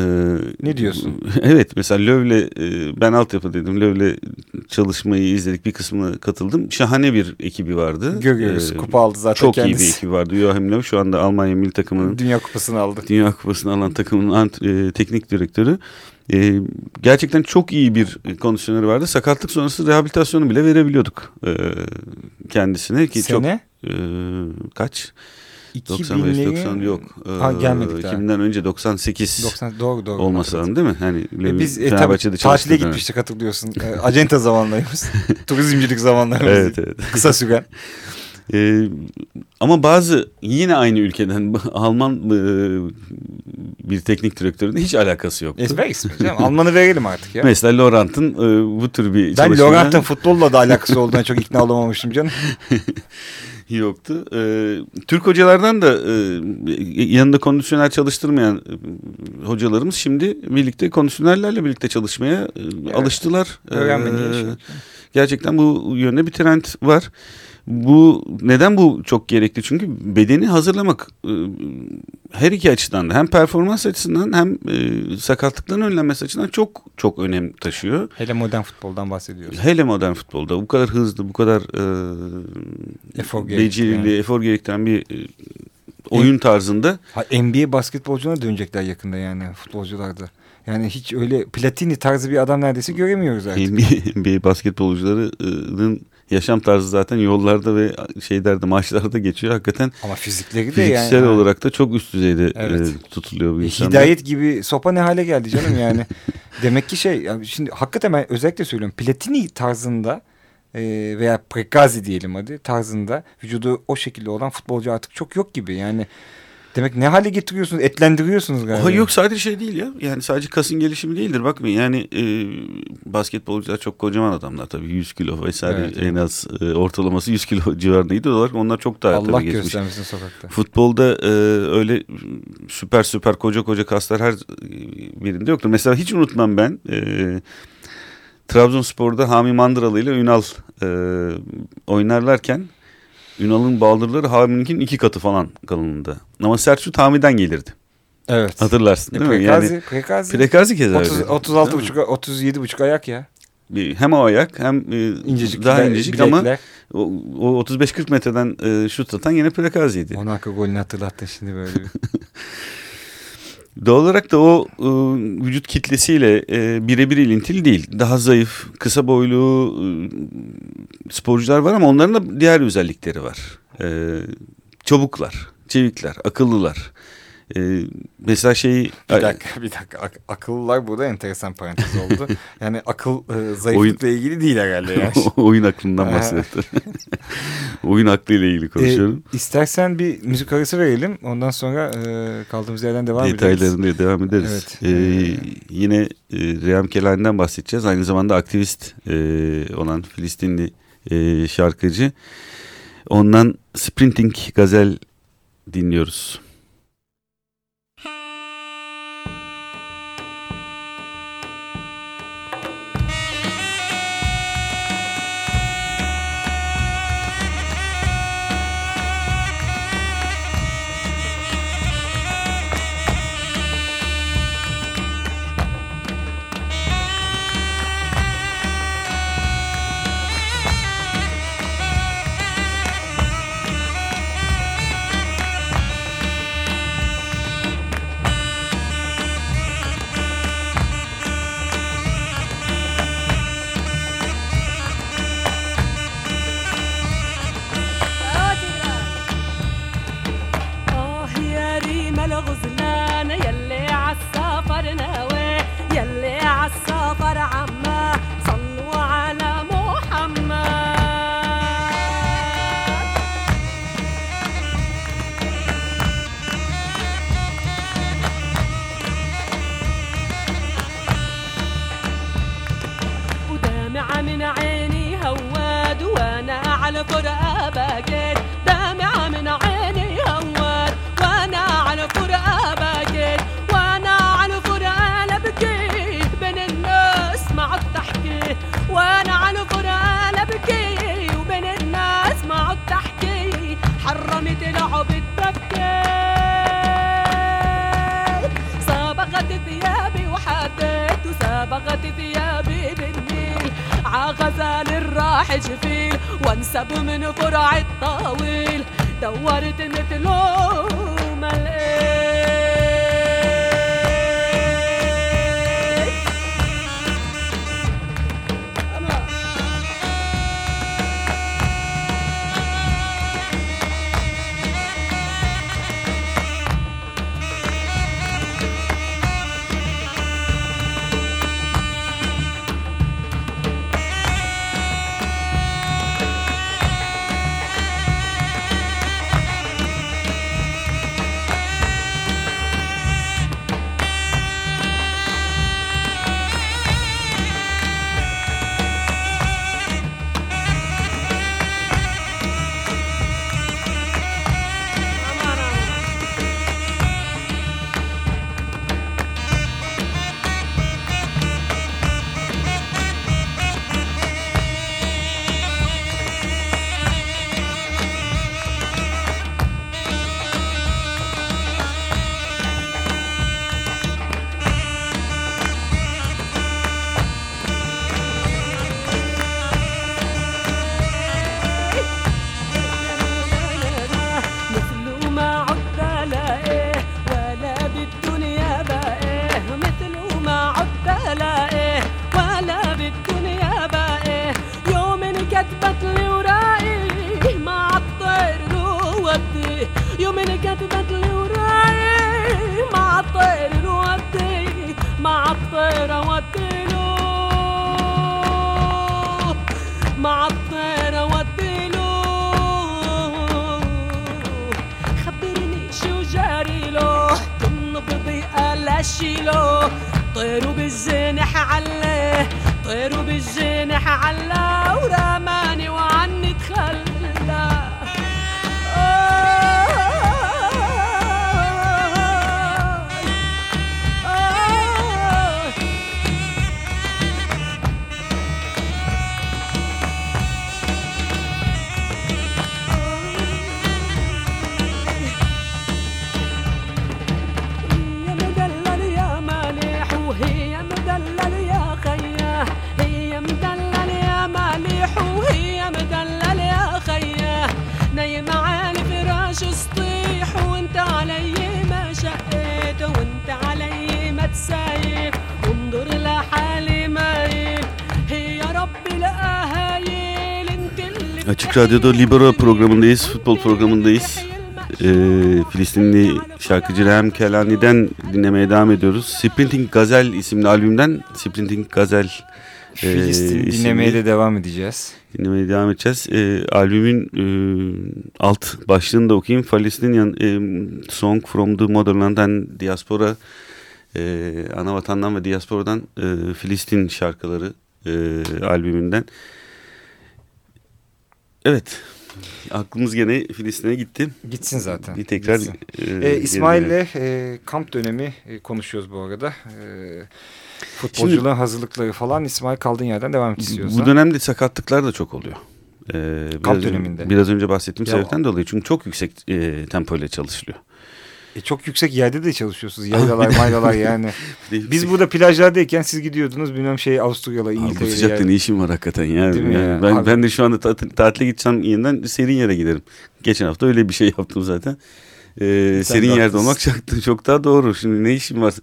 Speaker 2: ne diyorsun?
Speaker 3: Evet mesela Löv'le e, ben altyapı dedim. Löv'le çalışmayı izledik. Bir kısmına katıldım. Şahane bir ekibi vardı.
Speaker 2: Görüyoruz. Ee, Kupa aldı zaten
Speaker 3: çok
Speaker 2: kendisi.
Speaker 3: iyi bir ekibi vardı. Joachim Löw şu anda Almanya milli takımının
Speaker 2: Dünya Kupası'nı aldı.
Speaker 3: Dünya Kupası'nı alan takımın ant, e, teknik direktörü. E, gerçekten çok iyi bir kondisyoneri vardı. Sakatlık sonrası rehabilitasyonu bile verebiliyorduk e, kendisine. Ki
Speaker 2: Sene?
Speaker 3: Çok, e, kaç?
Speaker 2: 95
Speaker 3: 90 yok.
Speaker 2: Ha, gelmedik
Speaker 3: 2000'den önce 98
Speaker 2: 90 doğru doğru.
Speaker 3: olması lazım değil mi? Hani
Speaker 2: e biz e, tabii, tatile gitmiştik hatırlıyorsun. E, acenta zamanlarımız. Turizmcilik zamanlarımız.
Speaker 3: Evet evet.
Speaker 2: Kısa süren.
Speaker 3: Ee, ama bazı yine aynı ülkeden Alman e, bir teknik direktörün hiç alakası yok.
Speaker 2: Esmer ismi canım. Almanı verelim artık ya.
Speaker 3: Mesela Laurent'ın e, bu tür bir
Speaker 2: Ben
Speaker 3: çalışmaya...
Speaker 2: Laurent'ın futbolla da alakası olduğuna çok ikna olamamıştım canım.
Speaker 3: Yoktu. Ee, Türk hocalardan da e, yanında kondisyoner çalıştırmayan e, hocalarımız şimdi birlikte kondisyonerlerle birlikte çalışmaya e, evet. alıştılar.
Speaker 2: Öğrenmeye
Speaker 3: ee, Gerçekten bu yönde bir trend var. Bu neden bu çok gerekli? Çünkü bedeni hazırlamak e, her iki açıdan da hem performans açısından hem e, sakatlıkların önlenmesi açısından çok çok önem taşıyor.
Speaker 2: Hele modern futboldan bahsediyoruz.
Speaker 3: Hele modern futbolda bu kadar hızlı, bu kadar e,
Speaker 2: efor
Speaker 3: becerili, yani. efor gerektiren bir e, oyun tarzında.
Speaker 2: Ha, NBA basketbolcularına dönecekler yakında yani futbolcularda. Yani hiç öyle Platini tarzı bir adam neredeyse göremiyoruz artık.
Speaker 3: NBA, NBA basketbolcularının yaşam tarzı zaten yollarda ve şeylerde maçlarda geçiyor hakikaten.
Speaker 2: Ama fizikleri de
Speaker 3: fiziksel
Speaker 2: yani.
Speaker 3: olarak da çok üst düzeyde
Speaker 2: evet.
Speaker 3: e, tutuluyor bu
Speaker 2: e,
Speaker 3: insanlar.
Speaker 2: Hidayet gibi sopa ne hale geldi canım yani. Demek ki şey yani şimdi hakikaten ben özellikle söylüyorum Platini tarzında e, veya Prekazi diyelim hadi tarzında vücudu o şekilde olan futbolcu artık çok yok gibi yani. Demek ne hale getiriyorsunuz? Etlendiriyorsunuz galiba.
Speaker 3: Oha, yok sadece şey değil ya. Yani sadece kasın gelişimi değildir. Bakmayın yani e, basketbolcular çok kocaman adamlar tabii. 100 kilo vesaire evet, en az e, ortalaması 100 kilo civarındaydı. Olarak onlar çok daha
Speaker 2: Allah
Speaker 3: geçmiş.
Speaker 2: göstermesin sokakta.
Speaker 3: Futbolda e, öyle süper süper koca koca kaslar her birinde yoktur. Mesela hiç unutmam ben. E, Trabzonspor'da Hami Mandıralı ile Ünal e, oynarlarken Ünal'ın baldırları Hami'ninkin iki katı falan kalınlığında. Ama şut Hami'den gelirdi.
Speaker 2: Evet.
Speaker 3: Hatırlarsın değil
Speaker 2: e,
Speaker 3: mi?
Speaker 2: Prekazi,
Speaker 3: yani,
Speaker 2: Prekazi.
Speaker 3: Prekazi keza
Speaker 2: 30, 36 buçuk, 37 buçuk ayak ya.
Speaker 3: Hem o ayak hem e,
Speaker 2: incecik,
Speaker 3: daha incecik ama o, o 35-40 metreden e, şut atan yine Prekazi'ydi.
Speaker 2: Monaco golünü hatırlattın şimdi böyle.
Speaker 3: Doğal olarak da o e, vücut kitlesiyle e, birebir ilintili değil. Daha zayıf, kısa boylu e, sporcular var ama onların da diğer özellikleri var. E, çabuklar, çevikler, akıllılar.
Speaker 4: Ee, mesela şeyi...
Speaker 2: Bir dakika bir dakika Ak akıllılar burada enteresan parantez oldu. yani akıl e, zayıflıkla oyun... ilgili değil herhalde. Yani.
Speaker 4: oyun aklından ee. bahsettin. oyun aklıyla ilgili konuşuyorum.
Speaker 2: E, istersen bir müzik arası verelim. Ondan sonra e, kaldığımız yerden devam Detaylarını
Speaker 4: ederiz. Devam ederiz.
Speaker 2: Evet.
Speaker 4: E, yine e, Reyham Kelani'den bahsedeceğiz. Aynı zamanda aktivist e, olan Filistinli e, şarkıcı. Ondan Sprinting Gazel dinliyoruz.
Speaker 3: سايب انظر
Speaker 4: Açık Radyo'da Libero programındayız, futbol programındayız.
Speaker 3: Ee, Filistinli şarkıcı Rehem Kelani'den dinlemeye devam ediyoruz. Sprinting Gazel isimli albümden Sprinting Gazel ee,
Speaker 2: Filistin
Speaker 3: e,
Speaker 2: dinlemeye de devam edeceğiz.
Speaker 3: Dinlemeye devam edeceğiz. E, albümün e, alt başlığını da okuyayım. Palestinian e, Song from the Motherland and Diaspora e, ana vatandan ve diasporadan e, Filistin şarkıları e, albümünden. Evet. Aklımız gene Filistin'e gitti.
Speaker 2: Gitsin zaten.
Speaker 3: Bir tekrar
Speaker 2: Gitsin.
Speaker 3: e,
Speaker 2: E, İsmail'le e, kamp dönemi e, konuşuyoruz bu arada. E, futbolculuğun hazırlıkları falan İsmail kaldığın yerden devam et istiyorsan.
Speaker 3: Bu dönemde sakatlıklar da çok oluyor. Ee,
Speaker 2: Kamp
Speaker 3: biraz,
Speaker 2: döneminde.
Speaker 3: Biraz önce bahsettiğim
Speaker 2: Ya-
Speaker 3: sebepten dolayı. Çünkü çok yüksek e, tempo ile çalışılıyor.
Speaker 2: E, çok yüksek yerde de çalışıyorsunuz. Yaylalar maylalar yani. Biz burada plajlardayken siz gidiyordunuz bilmem şey Avusturyalı,
Speaker 3: Abi bu
Speaker 2: İngiltere'ye.
Speaker 3: sıcakta
Speaker 2: yani.
Speaker 3: ne işim var hakikaten ya.
Speaker 2: Değil
Speaker 3: Yani
Speaker 2: ya?
Speaker 3: Ben,
Speaker 2: Abi-
Speaker 3: ben de şu anda tatil, tatile gitsem yeniden serin yere giderim. Geçen hafta öyle bir şey yaptım zaten. Ee,
Speaker 2: Sen
Speaker 3: serin
Speaker 2: de
Speaker 3: yerde olmak çok, çok daha doğru. Şimdi ne işim var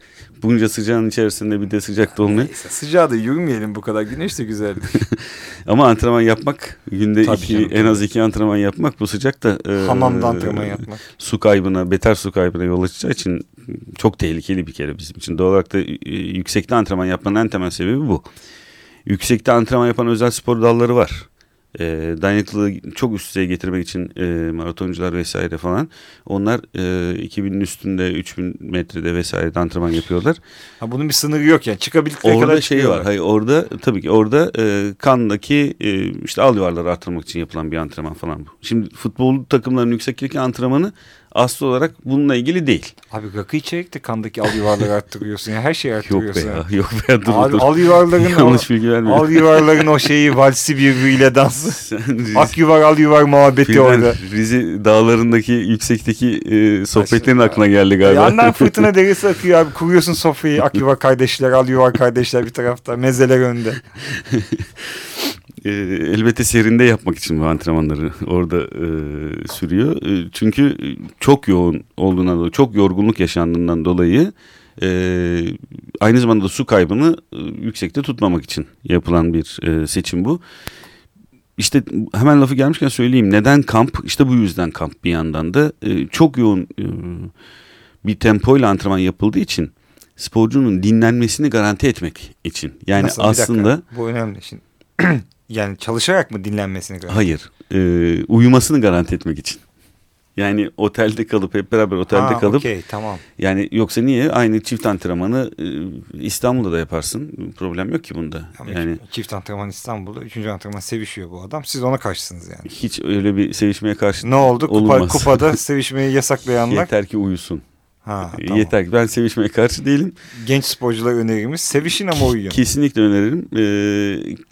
Speaker 3: bunca sıcağın içerisinde bir de sıcakta olmaya.
Speaker 2: Neyse, sıcağı da yürümeyelim bu kadar. Güneş de güzel.
Speaker 3: Ama antrenman yapmak günde
Speaker 2: Tabii
Speaker 3: iki,
Speaker 2: canım,
Speaker 3: en az iki antrenman yapmak bu sıcakta. e,
Speaker 2: Hamamda antrenman yapmak.
Speaker 3: su kaybına, beter su kaybına yol açacağı için çok tehlikeli bir kere bizim için. Doğal olarak da e, yüksekte antrenman yapmanın en temel sebebi bu. Yüksekte antrenman yapan özel spor dalları var. E, dayanıklılığı çok üst düzeye getirmek için e, maratoncular vesaire falan. Onlar e, 2000'in üstünde 3000 metrede vesaire antrenman yapıyorlar.
Speaker 2: Ha, bunun bir sınırı yok yani. Çıkabildikleri kadar
Speaker 3: Orada şey var. Hayır orada tabii ki orada e, kandaki e, işte al yuvarları arttırmak için yapılan bir antrenman falan bu. Şimdi futbol takımlarının yükseklik antrenmanı aslı olarak bununla ilgili değil.
Speaker 2: Abi rakı içerek de kandaki al yuvarları arttırıyorsun. Ya her şeyi
Speaker 3: Yok be
Speaker 2: arttırıyorsun.
Speaker 3: ya.
Speaker 2: yani.
Speaker 3: Yok be dur
Speaker 2: Abi,
Speaker 3: dur.
Speaker 2: al yuvarların
Speaker 3: Yanlış
Speaker 2: o,
Speaker 3: bilgi verme.
Speaker 2: al yuvarların o şeyi valsi birbiriyle dansı. Ak yuvar al yuvar muhabbeti
Speaker 3: birden
Speaker 2: orada.
Speaker 3: Rize dağlarındaki yüksekteki e, sohbetlerin aklına geldi galiba.
Speaker 2: Yandan fırtına derisi akıyor abi. Kuruyorsun sofrayı. Ak yuvar kardeşler, al yuvar kardeşler bir tarafta. Mezeler önde.
Speaker 3: E, elbette serinde yapmak için bu antrenmanları orada e, sürüyor. E, çünkü çok yoğun olduğundan dolayı, çok yorgunluk yaşandığından dolayı e, aynı zamanda da su kaybını e, yüksekte tutmamak için yapılan bir e, seçim bu. İşte hemen lafı gelmişken söyleyeyim. Neden kamp? İşte bu yüzden kamp bir yandan da. E, çok yoğun e, bir tempoyla antrenman yapıldığı için sporcunun dinlenmesini garanti etmek için. Yani
Speaker 2: Nasıl? Bir dakika.
Speaker 3: aslında
Speaker 2: Bu önemli. Şimdi yani çalışarak mı dinlenmesini garanti?
Speaker 3: Hayır. E, uyumasını garanti etmek için. Yani otelde kalıp hep beraber otelde
Speaker 2: Ha,
Speaker 3: kalıp
Speaker 2: okey, tamam.
Speaker 3: yani yoksa niye aynı çift antrenmanı e, İstanbul'da da yaparsın. Problem yok ki bunda.
Speaker 2: Ama
Speaker 3: yani
Speaker 2: Çift antrenman İstanbul'da. Üçüncü antrenman sevişiyor bu adam. Siz ona karşısınız yani.
Speaker 3: hiç öyle bir sevişmeye karşı
Speaker 2: Ne oldu? Kupa,
Speaker 3: olunmaz.
Speaker 2: kupada sevişmeyi yasaklayanlar.
Speaker 3: Yeter ki uyusun.
Speaker 2: Ha, tamam.
Speaker 3: Yeter ki ben sevişmeye karşı değilim.
Speaker 2: Genç sporcular önerimiz sevişin ama uyuyun.
Speaker 3: Kesinlikle öneririm. E,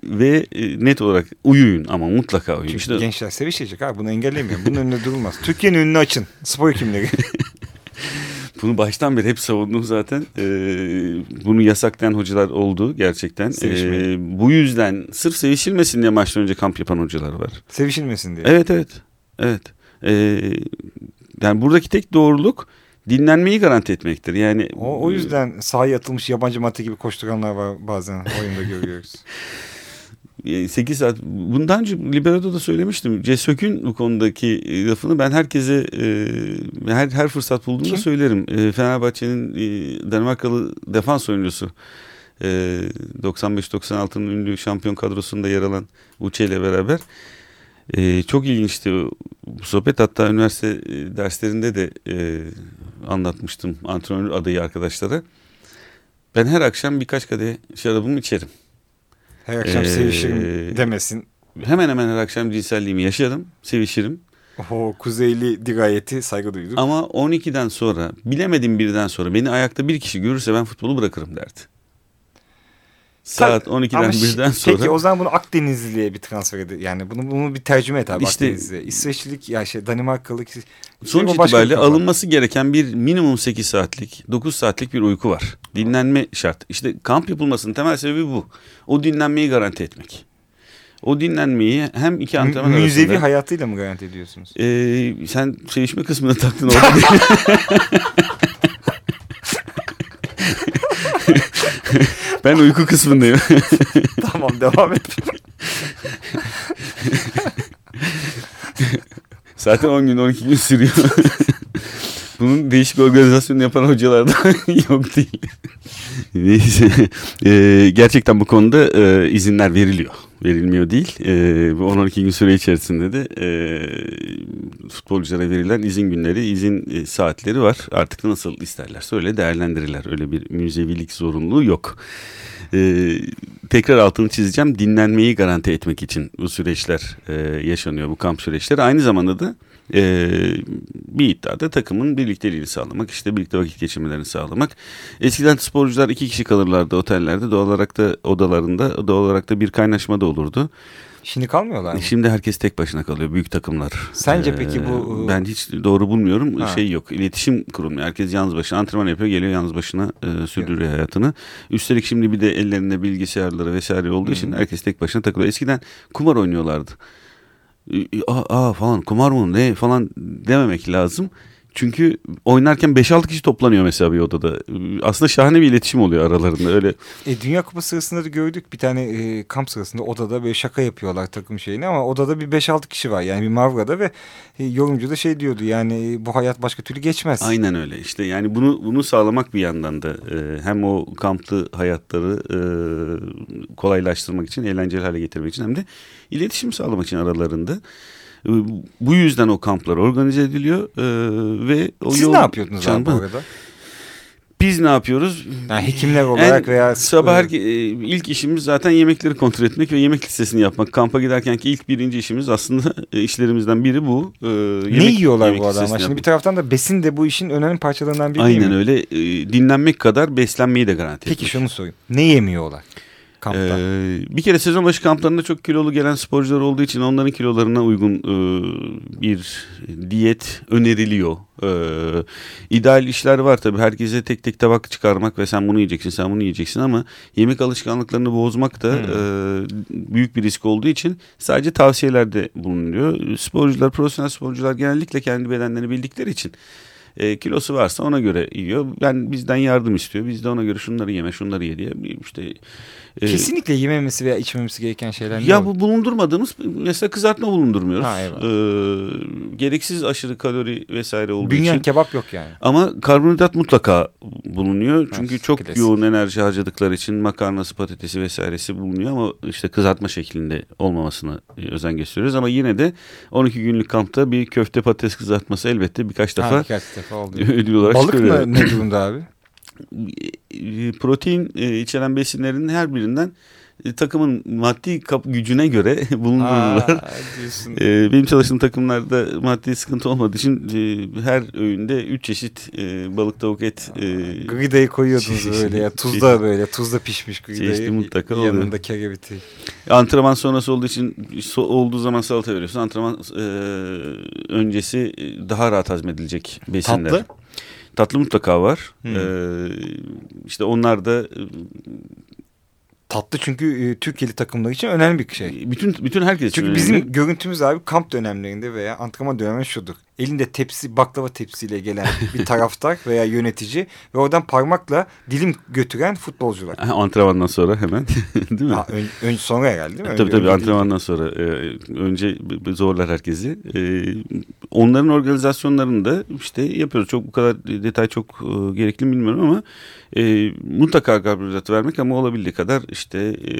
Speaker 3: ve e, net olarak uyuyun ama mutlaka uyuyun.
Speaker 2: Çünkü
Speaker 3: İşte
Speaker 2: gençler sevişecek abi bunu engellemiyorum. Bunun önüne durulmaz. Türkiye'nin önünü açın. Spor hekimleri.
Speaker 3: Bunu baştan beri hep savundum zaten. Ee, bunu yasaklayan hocalar oldu gerçekten.
Speaker 2: Sevişmeyi.
Speaker 3: Ee, bu yüzden sırf sevişilmesin diye maçtan önce kamp yapan hocalar var.
Speaker 2: Sevişilmesin diye.
Speaker 3: Evet evet. Evet. Ee, yani buradaki tek doğruluk dinlenmeyi garanti etmektir. Yani
Speaker 2: O, o yüzden sahaya atılmış yabancı madde gibi koşturanlar var bazen oyunda görüyoruz.
Speaker 3: 8 saat bundan önce Libero'da da söylemiştim. Cesök'ün bu konudaki e, lafını ben herkese e, her her fırsat bulduğumda
Speaker 2: Kim?
Speaker 3: söylerim. E, Fenerbahçe'nin Danimarkalı defans oyuncusu. E, 95-96'nın ünlü şampiyon kadrosunda yer alan Uçe ile beraber. E, çok ilginçti bu sohbet. Hatta üniversite e, derslerinde de e, anlatmıştım antrenör adayı arkadaşlara. Ben her akşam birkaç kadeh şarabımı içerim.
Speaker 2: Her akşam
Speaker 3: Ee,
Speaker 2: sevişirim demesin.
Speaker 3: Hemen hemen her akşam cinselliğimi yaşarım, sevişirim.
Speaker 2: O kuzeyli dirayeti saygı duyduk.
Speaker 3: Ama 12'den sonra, bilemedim birden sonra beni ayakta bir kişi görürse ben futbolu bırakırım derdi. Saat
Speaker 2: Tabii,
Speaker 3: 12'den
Speaker 2: ama şi-
Speaker 3: birden sonra.
Speaker 2: Peki o zaman bunu Akdenizli'ye bir transfer edin. Yani bunu bunu bir tercüme et abi
Speaker 3: İşte-
Speaker 2: Akdenizli'ye. İsveçlilik ya şey Danimarkalık.
Speaker 3: Sonuç itibariyle alınması gereken bir minimum 8 saatlik, 9 saatlik bir uyku var. Dinlenme şart. İşte kamp yapılmasının temel sebebi bu. O dinlenmeyi garanti etmek. O dinlenmeyi hem iki antrenman
Speaker 2: Mü- Müzevi
Speaker 3: arasında...
Speaker 2: hayatıyla mı garanti ediyorsunuz?
Speaker 3: Ee, sen sevişme kısmını taktın orada. ben uyku kısmındayım.
Speaker 2: tamam devam et.
Speaker 3: Zaten 10 gün 12 gün sürüyor. Bunun değişik organizasyonu yapan hocalar da yok değil. Neyse. Ee, gerçekten bu konuda e, izinler veriliyor. Verilmiyor değil. E, bu 10-12 gün süre içerisinde de e, futbolculara verilen izin günleri, izin e, saatleri var. Artık nasıl isterlerse öyle değerlendirirler. Öyle bir müzevilik zorunluluğu yok. E, tekrar altını çizeceğim. Dinlenmeyi garanti etmek için bu süreçler e, yaşanıyor. Bu kamp süreçleri. Aynı zamanda da e, bir iddiada takımın birlikteliğini sağlamak, işte birlikte vakit geçirmelerini sağlamak. Eskiden sporcular iki kişi kalırlardı otellerde. Doğal olarak da odalarında, doğal olarak da bir kaynaşma da olurdu.
Speaker 2: Şimdi kalmıyorlar mı?
Speaker 3: Şimdi herkes tek başına kalıyor büyük takımlar.
Speaker 2: Sence peki bu-
Speaker 3: Ben hiç doğru bulmuyorum.
Speaker 2: Ha.
Speaker 3: Şey yok. iletişim kurulmuyor. Herkes yalnız başına antrenman yapıyor, geliyor yalnız başına e, sürdürüyor hayatını. Üstelik şimdi bir de ellerinde bilgisayarları vesaire olduğu için herkes tek başına takılıyor. Eskiden kumar oynuyorlardı. Aa, aa falan kumar mı ne falan dememek lazım. Çünkü oynarken 5-6 kişi toplanıyor mesela bir odada. Aslında şahane bir iletişim oluyor aralarında. Öyle
Speaker 2: E, Dünya Kupası sırasında da gördük bir tane e, kamp sırasında odada böyle şaka yapıyorlar takım şeyini ama odada bir 5-6 kişi var yani bir Mavra'da ve e, yorumcu da şey diyordu yani e, bu hayat başka türlü geçmez.
Speaker 3: Aynen öyle işte yani bunu bunu sağlamak bir yandan da e, hem o kamplı hayatları e, kolaylaştırmak için eğlenceli hale getirmek için hem de iletişim sağlamak için aralarında. E, bu yüzden o kamplar organize ediliyor e, ve o
Speaker 2: Siz
Speaker 3: yol-
Speaker 2: ne yapıyordunuz abi bu
Speaker 3: Çarpı-
Speaker 2: arada?
Speaker 3: Biz ne yapıyoruz?
Speaker 2: Yani hekimler olarak
Speaker 3: En-
Speaker 2: veya
Speaker 3: sabah her, e, ilk işimiz zaten yemekleri kontrol etmek ve yemek listesini yapmak. Kampa giderkenki ilk birinci işimiz aslında e, işlerimizden biri bu. E,
Speaker 2: ne
Speaker 3: yemek-
Speaker 2: yiyorlar
Speaker 3: yemek
Speaker 2: bu adamlar? Şimdi bir
Speaker 3: yapmak.
Speaker 2: taraftan da besin de bu işin önemli parçalarından biri
Speaker 3: Aynen öyle. E, dinlenmek kadar beslenmeyi de garanti
Speaker 2: Peki
Speaker 3: etmek.
Speaker 2: şunu sorayım. Ne yemiyorlar kampta?
Speaker 3: Ee, bir kere sezon başı kamplarında çok kilolu gelen sporcular olduğu için onların kilolarına uygun e, bir diyet öneriliyor. Ee, ideal işler var tabii. Herkese tek tek tabak çıkarmak ve sen bunu yiyeceksin, sen bunu yiyeceksin ama yemek alışkanlıklarını bozmak da e, büyük bir risk olduğu için sadece tavsiyelerde bulunuyor. Sporcular, profesyonel sporcular genellikle kendi bedenlerini bildikleri için e, kilosu varsa ona göre yiyor. Ben bizden yardım istiyor. Biz de ona göre şunları yeme, şunları ye diye işte
Speaker 2: Kesinlikle yememesi veya içmemesi gereken şeyler
Speaker 3: ya bu bulundurmadığımız mesela kızartma bulundurmuyoruz.
Speaker 2: Ha.
Speaker 3: Ee, gereksiz aşırı kalori vesaire olduğu
Speaker 2: Bünyen
Speaker 3: için.
Speaker 2: kebap yok yani.
Speaker 3: Ama karbonhidrat mutlaka bulunuyor. Çünkü
Speaker 2: Evet,
Speaker 3: çok
Speaker 2: klasik.
Speaker 3: yoğun enerji harcadıkları için makarnası, patatesi vesairesi bulunuyor ama işte kızartma şeklinde olmamasına e, özen gösteriyoruz. Ama yine de 12 günlük kampta bir köfte patates kızartması elbette birkaç defa
Speaker 2: Ha, birkaç defa oldu.
Speaker 3: ödül olarak
Speaker 2: Balık
Speaker 3: çıkıyor.
Speaker 2: ne, ne durumda abi?
Speaker 3: E, protein e, içeren besinlerin her birinden e, takımın maddi kap gücüne göre bulundururlar.
Speaker 2: Aa,
Speaker 3: benim çalıştığım takımlarda maddi sıkıntı olmadığı için e, her öğünde 3 çeşit e, balık tavuk et e,
Speaker 2: Grida'yı koyuyordunuz böyle ya. Tuzda böyle. Tuzda pişmiş.
Speaker 3: Çeşitli mutlaka oluyor.
Speaker 2: Yanında kereviti.
Speaker 3: antrenman sonrası olduğu için so- olduğu zaman salata veriyorsun. Antrenman e, öncesi daha rahat hazmedilecek besinler.
Speaker 2: Tatlı?
Speaker 3: Tatlı mutlaka var.
Speaker 2: Hmm.
Speaker 3: Ee, işte onlar da e,
Speaker 2: Tatlı çünkü e, Türkiye'li takımlar için önemli bir şey.
Speaker 3: bütün bütün herkes için
Speaker 2: Çünkü
Speaker 3: önemli.
Speaker 2: bizim görüntümüz abi kamp dönemlerinde veya antrenman döneminde şudur. Elinde tepsi baklava tepsiyle gelen bir taraftar veya yönetici ve oradan parmakla dilim götüren futbolcular.
Speaker 3: Antrenmandan sonra hemen değil mi?
Speaker 2: Ha, ön, ön sonra herhalde değil mi?
Speaker 3: Tabii
Speaker 2: Önce-
Speaker 3: tabii
Speaker 2: önce
Speaker 3: antrenmandan sonra e, önce zorlar herkesi. E, onların organizasyonlarını da işte yapıyoruz. Çok bu kadar detay çok e, gerekli mi bilmiyorum ama e, mutlaka karbonhidratı vermek ama olabildiği kadar işte e,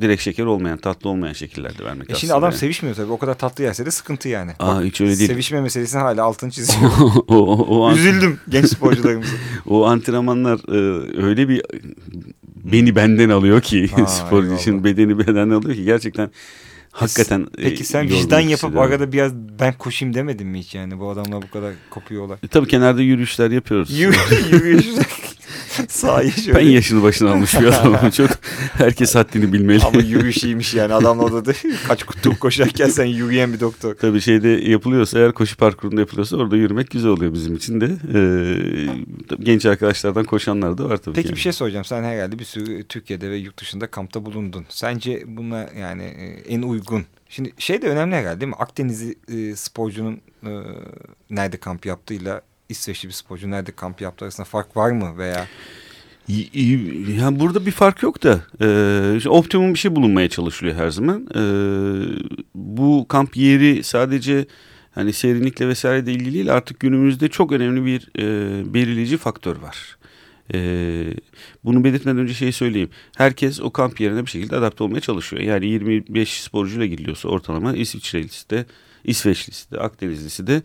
Speaker 3: direkt şeker olmayan, tatlı olmayan şekillerde vermek
Speaker 2: E şimdi adam
Speaker 3: yani.
Speaker 2: sevişmiyor tabii. O kadar tatlı yerse de sıkıntı yani.
Speaker 3: Aa, hiç öyle değil.
Speaker 2: Sevişme meselesini hala altını çiziyor.
Speaker 3: o, o, o,
Speaker 2: Üzüldüm genç sporcularımıza.
Speaker 3: o antrenmanlar e, öyle bir beni benden alıyor ki
Speaker 2: Aa,
Speaker 3: sporcu için
Speaker 2: eyvallah.
Speaker 3: bedeni bedenden alıyor ki gerçekten hakikaten e,
Speaker 2: Peki sen vicdan yapıp
Speaker 3: de.
Speaker 2: arada biraz ben koşayım demedin mi hiç yani? Bu adamlar bu kadar kopuyorlar.
Speaker 3: E, tabii kenarda yürüyüşler yapıyoruz.
Speaker 2: Yürü- Yürüyüş. Sahayı şöyle.
Speaker 3: Ben yaşını başına almış bir adamım. Çok herkes haddini bilmeli.
Speaker 2: Ama yürüyüş iyiymiş yani. Adam orada da kaç tur koşarken sen yürüyen bir doktor.
Speaker 3: Tabii şeyde yapılıyorsa eğer koşu parkurunda yapılıyorsa orada yürümek güzel oluyor bizim için de. Ee, genç arkadaşlardan koşanlar da var tabii.
Speaker 2: Peki
Speaker 3: ki.
Speaker 2: bir şey soracağım. Sen herhalde bir sürü Türkiye'de ve yurt dışında kampta bulundun. Sence buna yani e, en uygun. Şimdi şey de önemli herhalde değil mi? Akdenizli e, sporcunun e, nerede kamp yaptığıyla İsveçli bir sporcu nerede kamp yaptığı arasında fark var mı veya
Speaker 3: Yani burada bir fark yok da e, optimum bir şey bulunmaya çalışılıyor her zaman. E, bu kamp yeri sadece hani serinlikle vesaire de ilgili değil artık günümüzde çok önemli bir e, belirleyici faktör var. E, bunu belirtmeden önce şey söyleyeyim. Herkes o kamp yerine bir şekilde adapte olmaya çalışıyor. Yani 25 sporcuyla gidiliyorsa ortalama İsviçrelisi de, İsveçlisi de, Akdenizlisi de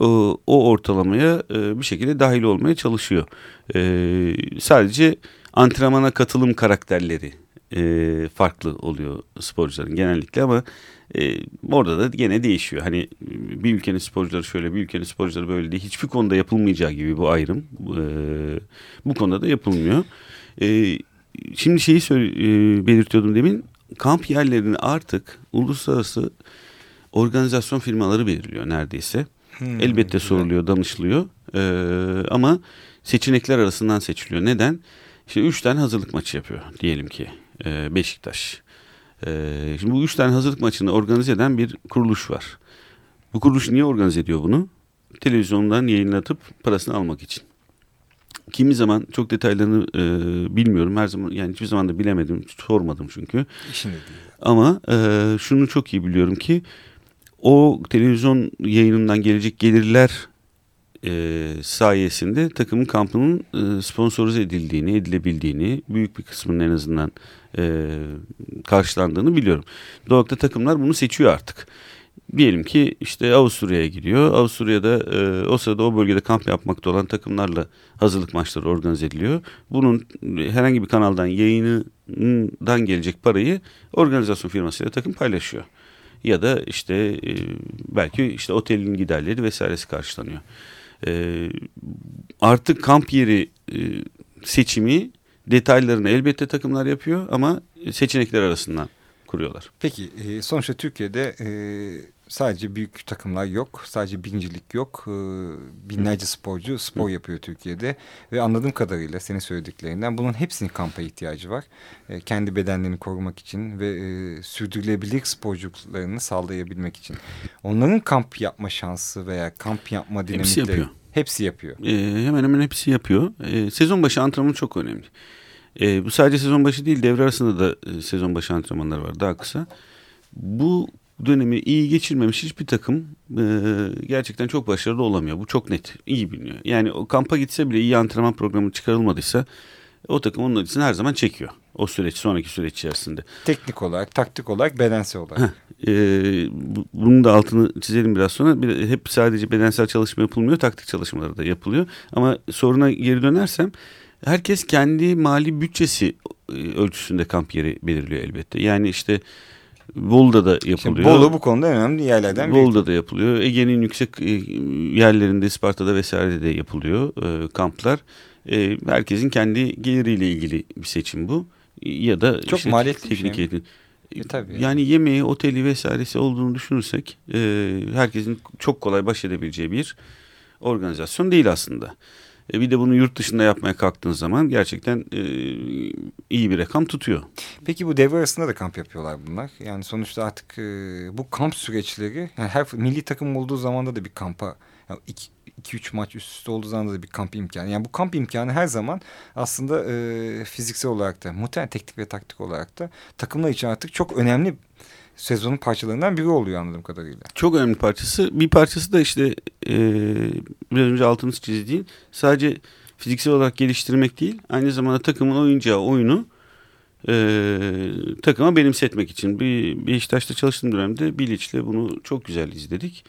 Speaker 3: o, o ortalamaya e, bir şekilde dahil olmaya çalışıyor. E, sadece antrenmana katılım karakterleri e, farklı oluyor sporcuların genellikle ama e, orada da gene değişiyor. Hani bir ülkenin sporcuları şöyle bir ülkenin sporcuları böyle değil. Hiçbir konuda yapılmayacağı gibi bu ayrım. E, bu konuda da yapılmıyor. E, şimdi şeyi e, belirtiyordum demin. Kamp yerlerini artık uluslararası organizasyon firmaları belirliyor neredeyse.
Speaker 2: Hmm,
Speaker 3: Elbette
Speaker 2: güzel.
Speaker 3: soruluyor, danışılıyor. E, ama seçenekler arasından seçiliyor. Neden? İşte üç tane hazırlık maçı yapıyor diyelim ki e, Beşiktaş. E, şimdi bu üç tane hazırlık maçını organize eden bir kuruluş var. Bu kuruluş niye organize ediyor bunu? Televizyondan yayınlatıp parasını almak için. Kimi zaman çok detaylarını e, bilmiyorum. Her zaman yani hiçbir zaman da bilemedim, sormadım çünkü.
Speaker 2: Değil.
Speaker 3: Ama e, şunu çok iyi biliyorum ki o televizyon yayınından gelecek gelirler e, sayesinde takımın kampının e, sponsorize edildiğini, edilebildiğini, büyük bir kısmının en azından e, karşılandığını biliyorum. Doğakta takımlar bunu seçiyor artık. Diyelim ki işte Avusturya'ya gidiyor. Avusturya'da e, o sırada o bölgede kamp yapmakta olan takımlarla hazırlık maçları organize ediliyor. Bunun herhangi bir kanaldan yayınından gelecek parayı organizasyon firmasıyla takım paylaşıyor. Ya da işte e, belki işte otelin giderleri vesairesi karşılanıyor. E, artık kamp yeri e, seçimi detaylarını elbette takımlar yapıyor ama seçenekler arasından kuruyorlar.
Speaker 2: Peki sonuçta Türkiye'de sadece büyük takımlar yok. Sadece birincilik yok. E, binlerce sporcu spor yapıyor Türkiye'de. Ve anladığım kadarıyla senin söylediklerinden bunun hepsinin kampa ihtiyacı var. E, kendi bedenlerini korumak için ve e, sürdürülebilir sporculuklarını sağlayabilmek için. Onların kamp yapma şansı veya kamp yapma dinamikleri.
Speaker 3: Hepsi yapıyor.
Speaker 2: Hepsi yapıyor.
Speaker 3: E, hemen hemen hepsi yapıyor. E, sezon başı antrenman çok önemli. E, bu sadece sezon başı değil devre arasında da e, sezon başı antrenmanlar var daha kısa. Bu dönemi iyi geçirmemiş hiçbir takım e, gerçekten çok başarılı olamıyor. Bu çok net, iyi biliniyor. Yani o kampa gitse bile iyi antrenman programı çıkarılmadıysa o takım onun acısını her zaman çekiyor. O süreç, sonraki süreç içerisinde.
Speaker 2: Teknik olarak, taktik olarak, bedensel olarak.
Speaker 3: Heh, e, bu- bunun da altını çizelim biraz sonra. Bir, hep sadece bedensel çalışma yapılmıyor, taktik çalışmaları da yapılıyor. Ama soruna geri dönersem herkes kendi mali bütçesi e, ölçüsünde kamp yeri belirliyor elbette. Yani işte Bolu'da da yapılıyor.
Speaker 2: Bolu bu konuda önemli yerlerden biri.
Speaker 3: Bolu'da da yapılıyor. Ege'nin yüksek e, yerlerinde Isparta'da vesairede de yapılıyor e, kamplar. E, herkesin kendi geliriyle ilgili bir seçim bu. Ya da
Speaker 2: Çok
Speaker 3: işte
Speaker 2: maliyetli bir
Speaker 3: teknik
Speaker 2: şey mi?
Speaker 3: eğitim.
Speaker 2: E, tabii.
Speaker 3: Yani yemeği, oteli vesairesi olduğunu düşünürsek e, herkesin çok kolay baş edebileceği bir organizasyon değil aslında. E, bir de bunu yurt dışında yapmaya kalktığın zaman gerçekten e, iyi bir rakam tutuyor.
Speaker 2: Peki bu devre arasında da kamp yapıyorlar bunlar. Yani sonuçta artık e, bu kamp süreçleri yani her milli takım olduğu zamanda da bir kampa 2-3 maç üst üste olduğu zaman da bir kamp imkanı. Yani bu kamp imkanı her zaman aslında e, fiziksel olarak da muhtemelen teknik ve taktik olarak da takımlar için artık çok önemli sezonun parçalarından biri oluyor anladığım kadarıyla.
Speaker 3: Çok önemli parçası. Bir parçası da işte e, biraz önce altını çizdiğin sadece fiziksel olarak geliştirmek değil. Aynı zamanda takımın oynayacağı oyunu e, takıma benimsetmek için. Bir Beşiktaş'ta çalıştığım dönemde Bilic'le bunu çok güzel izledik.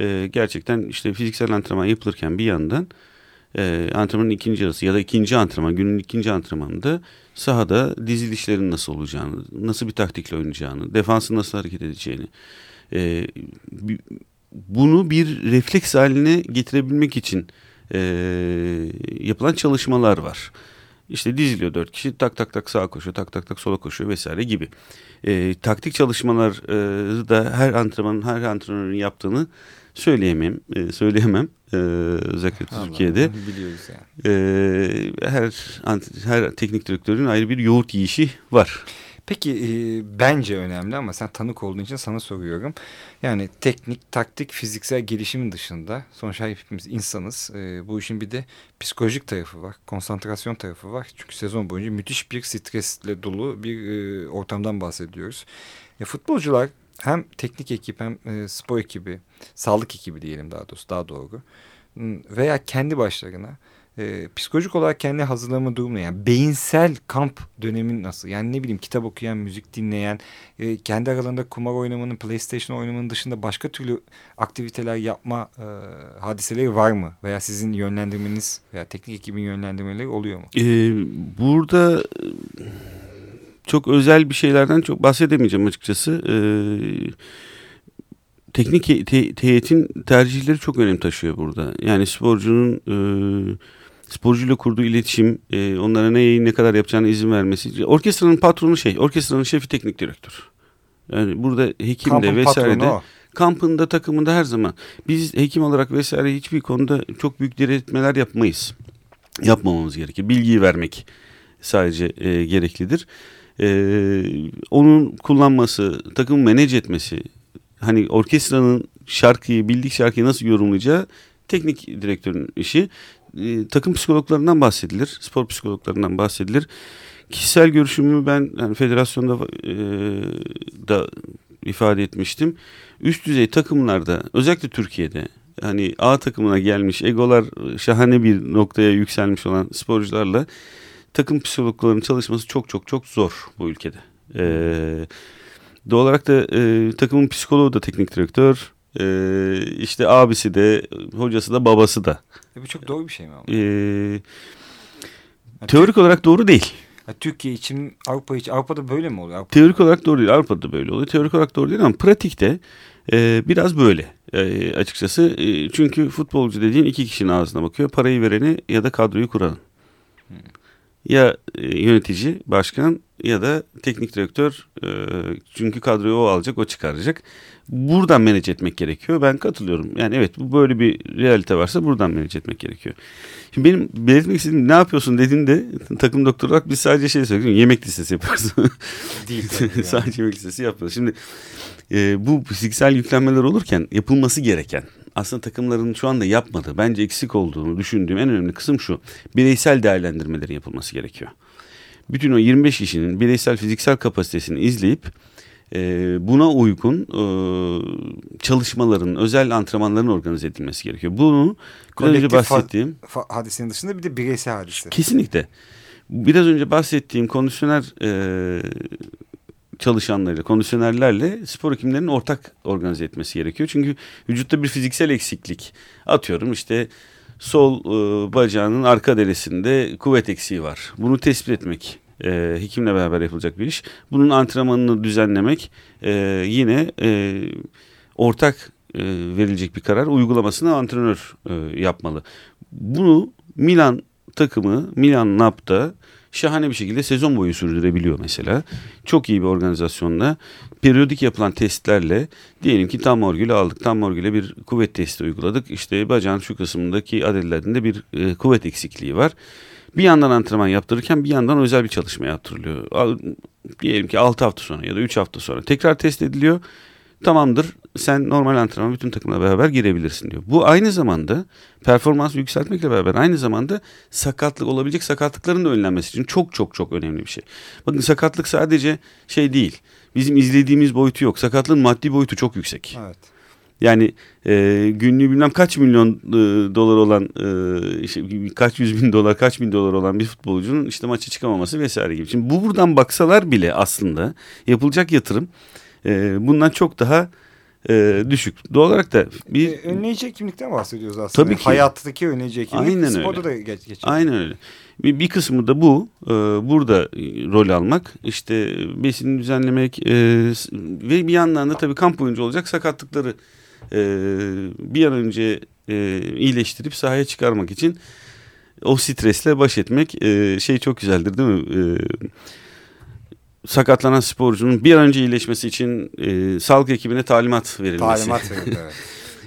Speaker 3: E, gerçekten işte fiziksel antrenman yapılırken bir yandan e, antrenmanın ikinci yarısı ya da ikinci antrenman günün ikinci antrenmanında sahada dizilişlerin nasıl olacağını, nasıl bir taktikle oynayacağını, defansın nasıl hareket edeceğini e, bunu bir refleks haline getirebilmek için e, yapılan çalışmalar var. İşte diziliyor dört kişi tak tak tak sağa koşuyor tak tak tak sola koşuyor vesaire gibi. E, taktik çalışmalar e, da her antrenmanın her antrenörün yaptığını söyleyemem, e, söyleyemem e, özellikle Türkiye'de.
Speaker 2: Anladım, Biliyoruz yani.
Speaker 3: E, her her teknik direktörün ayrı bir yoğurt yiyişi var.
Speaker 2: Peki e, bence önemli ama sen tanık olduğun için sana soruyorum. Yani teknik, taktik, fiziksel gelişimin dışında sonuçta hepimiz insanız. E, bu işin bir de psikolojik tarafı var, konsantrasyon tarafı var. Çünkü sezon boyunca müthiş bir stresle dolu bir e, ortamdan bahsediyoruz. E, futbolcular hem teknik ekip hem e, spor ekibi, sağlık ekibi diyelim daha doğrusu daha doğru veya kendi başlarına e, psikolojik olarak kendi hazırlama durumu yani beyinsel kamp dönemin nasıl? Yani ne bileyim kitap okuyan, müzik dinleyen, e, kendi aralarında kumar oynamanın, PlayStation oynamanın dışında başka türlü aktiviteler yapma e, hadiseleri var mı? Veya sizin yönlendirmeniz veya teknik ekibin yönlendirmeleri oluyor mu?
Speaker 3: Ee, burada e, çok özel bir şeylerden çok bahsedemeyeceğim açıkçası. Ee, teknik te- heyetin tercihleri çok önem taşıyor burada. Yani sporcunun e, sporcuyla kurduğu iletişim, e, onlara neyi ne kadar yapacağına izin vermesi. Orkestranın patronu şey, orkestranın şefi teknik direktör. Yani burada hekim de vesaire de kampında takımında her zaman biz hekim olarak vesaire hiçbir konuda çok büyük diretmeler yapmayız. Yapmamamız gerekir. Bilgiyi vermek sadece e, gereklidir. E, onun kullanması, takımı manage etmesi, hani orkestranın şarkıyı, bildik şarkıyı nasıl yorumlayacağı teknik direktörün işi. E, takım psikologlarından bahsedilir, spor psikologlarından bahsedilir. Kişisel görüşümü ben yani federasyonda e, da ifade etmiştim. Üst düzey takımlarda özellikle Türkiye'de hani A takımına gelmiş egolar şahane bir noktaya yükselmiş olan sporcularla takım psikologlarının çalışması çok çok çok zor bu ülkede. Ee, doğal olarak da e, takımın psikoloğu da teknik direktör. Ee, işte abisi de hocası da babası da.
Speaker 2: E, bu çok doğru bir şey mi ama?
Speaker 3: Ee, teorik olarak doğru değil.
Speaker 2: Ya Türkiye için, Avrupa için, Avrupa'da böyle mi oluyor? Avrupa-
Speaker 3: Teorik olarak doğru değil. Avrupa'da böyle oluyor. Teorik olarak doğru değil ama pratikte e, biraz böyle e, açıkçası. E, çünkü futbolcu dediğin iki kişinin ağzına bakıyor. Parayı vereni ya da kadroyu kuranın. Ya e, yönetici, başkan ya da teknik direktör. E, çünkü kadroyu o alacak, o çıkaracak. Buradan manage etmek gerekiyor. Ben katılıyorum. Yani evet bu böyle bir realite varsa buradan manage etmek gerekiyor. Şimdi benim belirtmek istediğim ne yapıyorsun dediğinde takım doktor olarak biz sadece şey söylüyoruz. Yemek listesi yapıyoruz.
Speaker 2: Değil yani.
Speaker 3: Sadece yemek listesi yapıyoruz. Şimdi e, bu fiziksel yüklenmeler olurken yapılması gereken aslında takımların şu anda yapmadığı bence eksik olduğunu düşündüğüm en önemli kısım şu. Bireysel değerlendirmelerin yapılması gerekiyor. Bütün o 25 kişinin bireysel fiziksel kapasitesini izleyip e, buna uygun e, çalışmaların, özel antrenmanların organize edilmesi gerekiyor. Bunu biraz önce bahsettiğim
Speaker 2: hadisenin dışında bir de bireysel hadise.
Speaker 3: Kesinlikle. Biraz önce bahsettiğim kondisyoner e, çalışanlarıyla, kondisyonerlerle spor hekimlerinin ortak organize etmesi gerekiyor. Çünkü vücutta bir fiziksel eksiklik. Atıyorum işte sol e, bacağının arka derisinde kuvvet eksiği var. Bunu tespit etmek e, hekimle beraber yapılacak bir iş. Bunun antrenmanını düzenlemek e, yine e, ortak e, verilecek bir karar. Uygulamasını antrenör e, yapmalı. Bunu Milan takımı Milan Nap'ta şahane bir şekilde sezon boyu sürdürebiliyor mesela. Çok iyi bir organizasyonla periyodik yapılan testlerle diyelim ki tam morgülü aldık. Tam morgüle bir kuvvet testi uyguladık. İşte bacağın şu kısmındaki adetlerinde bir e, kuvvet eksikliği var. Bir yandan antrenman yaptırırken bir yandan özel bir çalışma yaptırılıyor. Al- Diyelim ki 6 hafta sonra ya da 3 hafta sonra tekrar test ediliyor. Tamamdır sen normal antrenman bütün takımla beraber girebilirsin diyor. Bu aynı zamanda performansı yükseltmekle beraber aynı zamanda sakatlık olabilecek sakatlıkların da önlenmesi için çok çok çok önemli bir şey. Bakın sakatlık sadece şey değil. Bizim izlediğimiz boyutu yok. Sakatlığın maddi boyutu çok yüksek.
Speaker 2: Evet.
Speaker 3: Yani e, günlüğü bilmem kaç milyon e, dolar olan e, işte kaç yüz bin dolar kaç bin dolar olan bir futbolcunun işte maça çıkamaması vesaire gibi. Şimdi bu buradan baksalar bile aslında yapılacak yatırım e, bundan çok daha e, düşük. Doğal olarak da bir
Speaker 2: E, önleyici hekimlikten bahsediyoruz aslında.
Speaker 3: Tabii ki.
Speaker 2: Hayattaki önleyici hekimlik.
Speaker 3: Aynen öyle.
Speaker 2: da geç, geç.
Speaker 3: Aynen öyle. Bir, bir kısmı da bu. e, burada e, rol almak. işte besini düzenlemek e, ve bir yandan da tabii kamp boyunca olacak sakatlıkları e, bir an önce e, iyileştirip sahaya çıkarmak için o stresle baş etmek e, şey çok güzeldir değil mi? E, sakatlanan sporcunun bir an önce iyileşmesi için e, sağlık ekibine talimat verilmesi.
Speaker 2: Talimat verildi evet.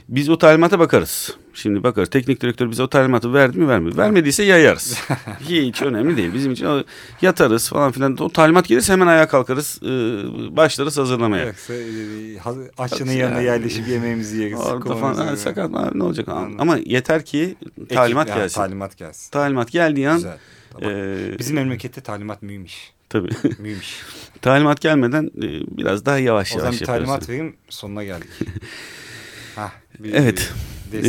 Speaker 3: Biz o talimata bakarız. Şimdi bakarız. Teknik direktör bize o talimatı verdi mi vermedi. Vermediyse yayarız. Hiç önemli değil. Bizim için o- yatarız falan filan. O talimat gelirse hemen ayağa kalkarız. e, başlarız hazırlamaya.
Speaker 2: Yoksa e, haz- aşçının yanına yerleşip yemeğimizi yeriz.
Speaker 3: Orada falan ha, sakat mı? ne olacak?
Speaker 2: Anladım.
Speaker 3: Ama yeter ki
Speaker 2: Ekip-
Speaker 3: talimat
Speaker 2: ya,
Speaker 3: gelsin.
Speaker 2: Talimat gelsin.
Speaker 3: Talimat geldiği an
Speaker 2: Güzel. Tamam.
Speaker 3: e,
Speaker 2: Bizim memlekette talimat mühimmiş.
Speaker 3: Tabii.
Speaker 2: Mühimmiş.
Speaker 3: Talimat gelmeden e, biraz daha yavaş
Speaker 2: O zaman
Speaker 3: yavaş
Speaker 2: bir
Speaker 3: yapıyoruz.
Speaker 2: talimat vereyim sonuna geldik. Hah, bir-
Speaker 3: Evet. Ee,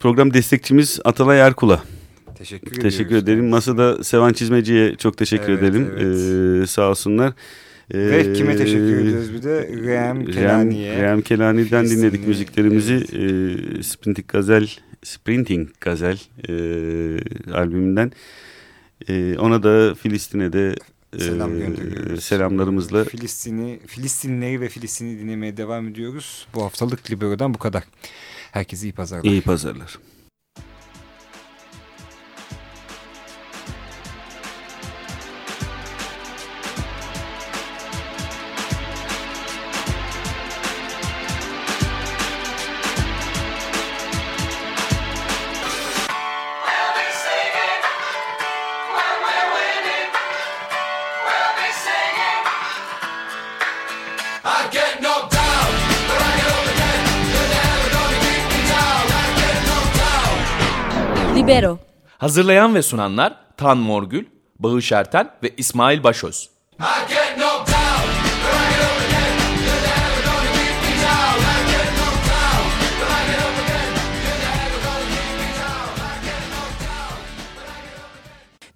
Speaker 3: program destekçimiz Atalay Erkul'a
Speaker 2: teşekkür ediyoruz.
Speaker 3: teşekkür ederim. Masada Sevan Çizmeci'ye çok teşekkür
Speaker 2: Evet,
Speaker 3: edelim.
Speaker 2: evet.
Speaker 3: Ee, sağ olsunlar. Ee,
Speaker 2: Ve kime teşekkür ediyoruz bir de? Rem Kelani'ye.
Speaker 3: Rem Kelani'den dinledik müziklerimizi.
Speaker 2: evet.
Speaker 3: Ee, Sprinting Gazel, Sprinting Gazel e, albümünden. Ee, ona da Filistin'e de e,
Speaker 2: Selam gönderiyoruz.
Speaker 3: selamlarımızla
Speaker 2: Filistin'i, Filistinleri ve Filistin'i dinlemeye devam ediyoruz. Bu haftalık Libero'dan bu kadar. Herkese iyi pazarlar.
Speaker 3: iyi pazarlar.
Speaker 5: Libero.
Speaker 1: Hazırlayan ve sunanlar Tan Morgül, Bağış Erten ve İsmail Başöz.
Speaker 6: Get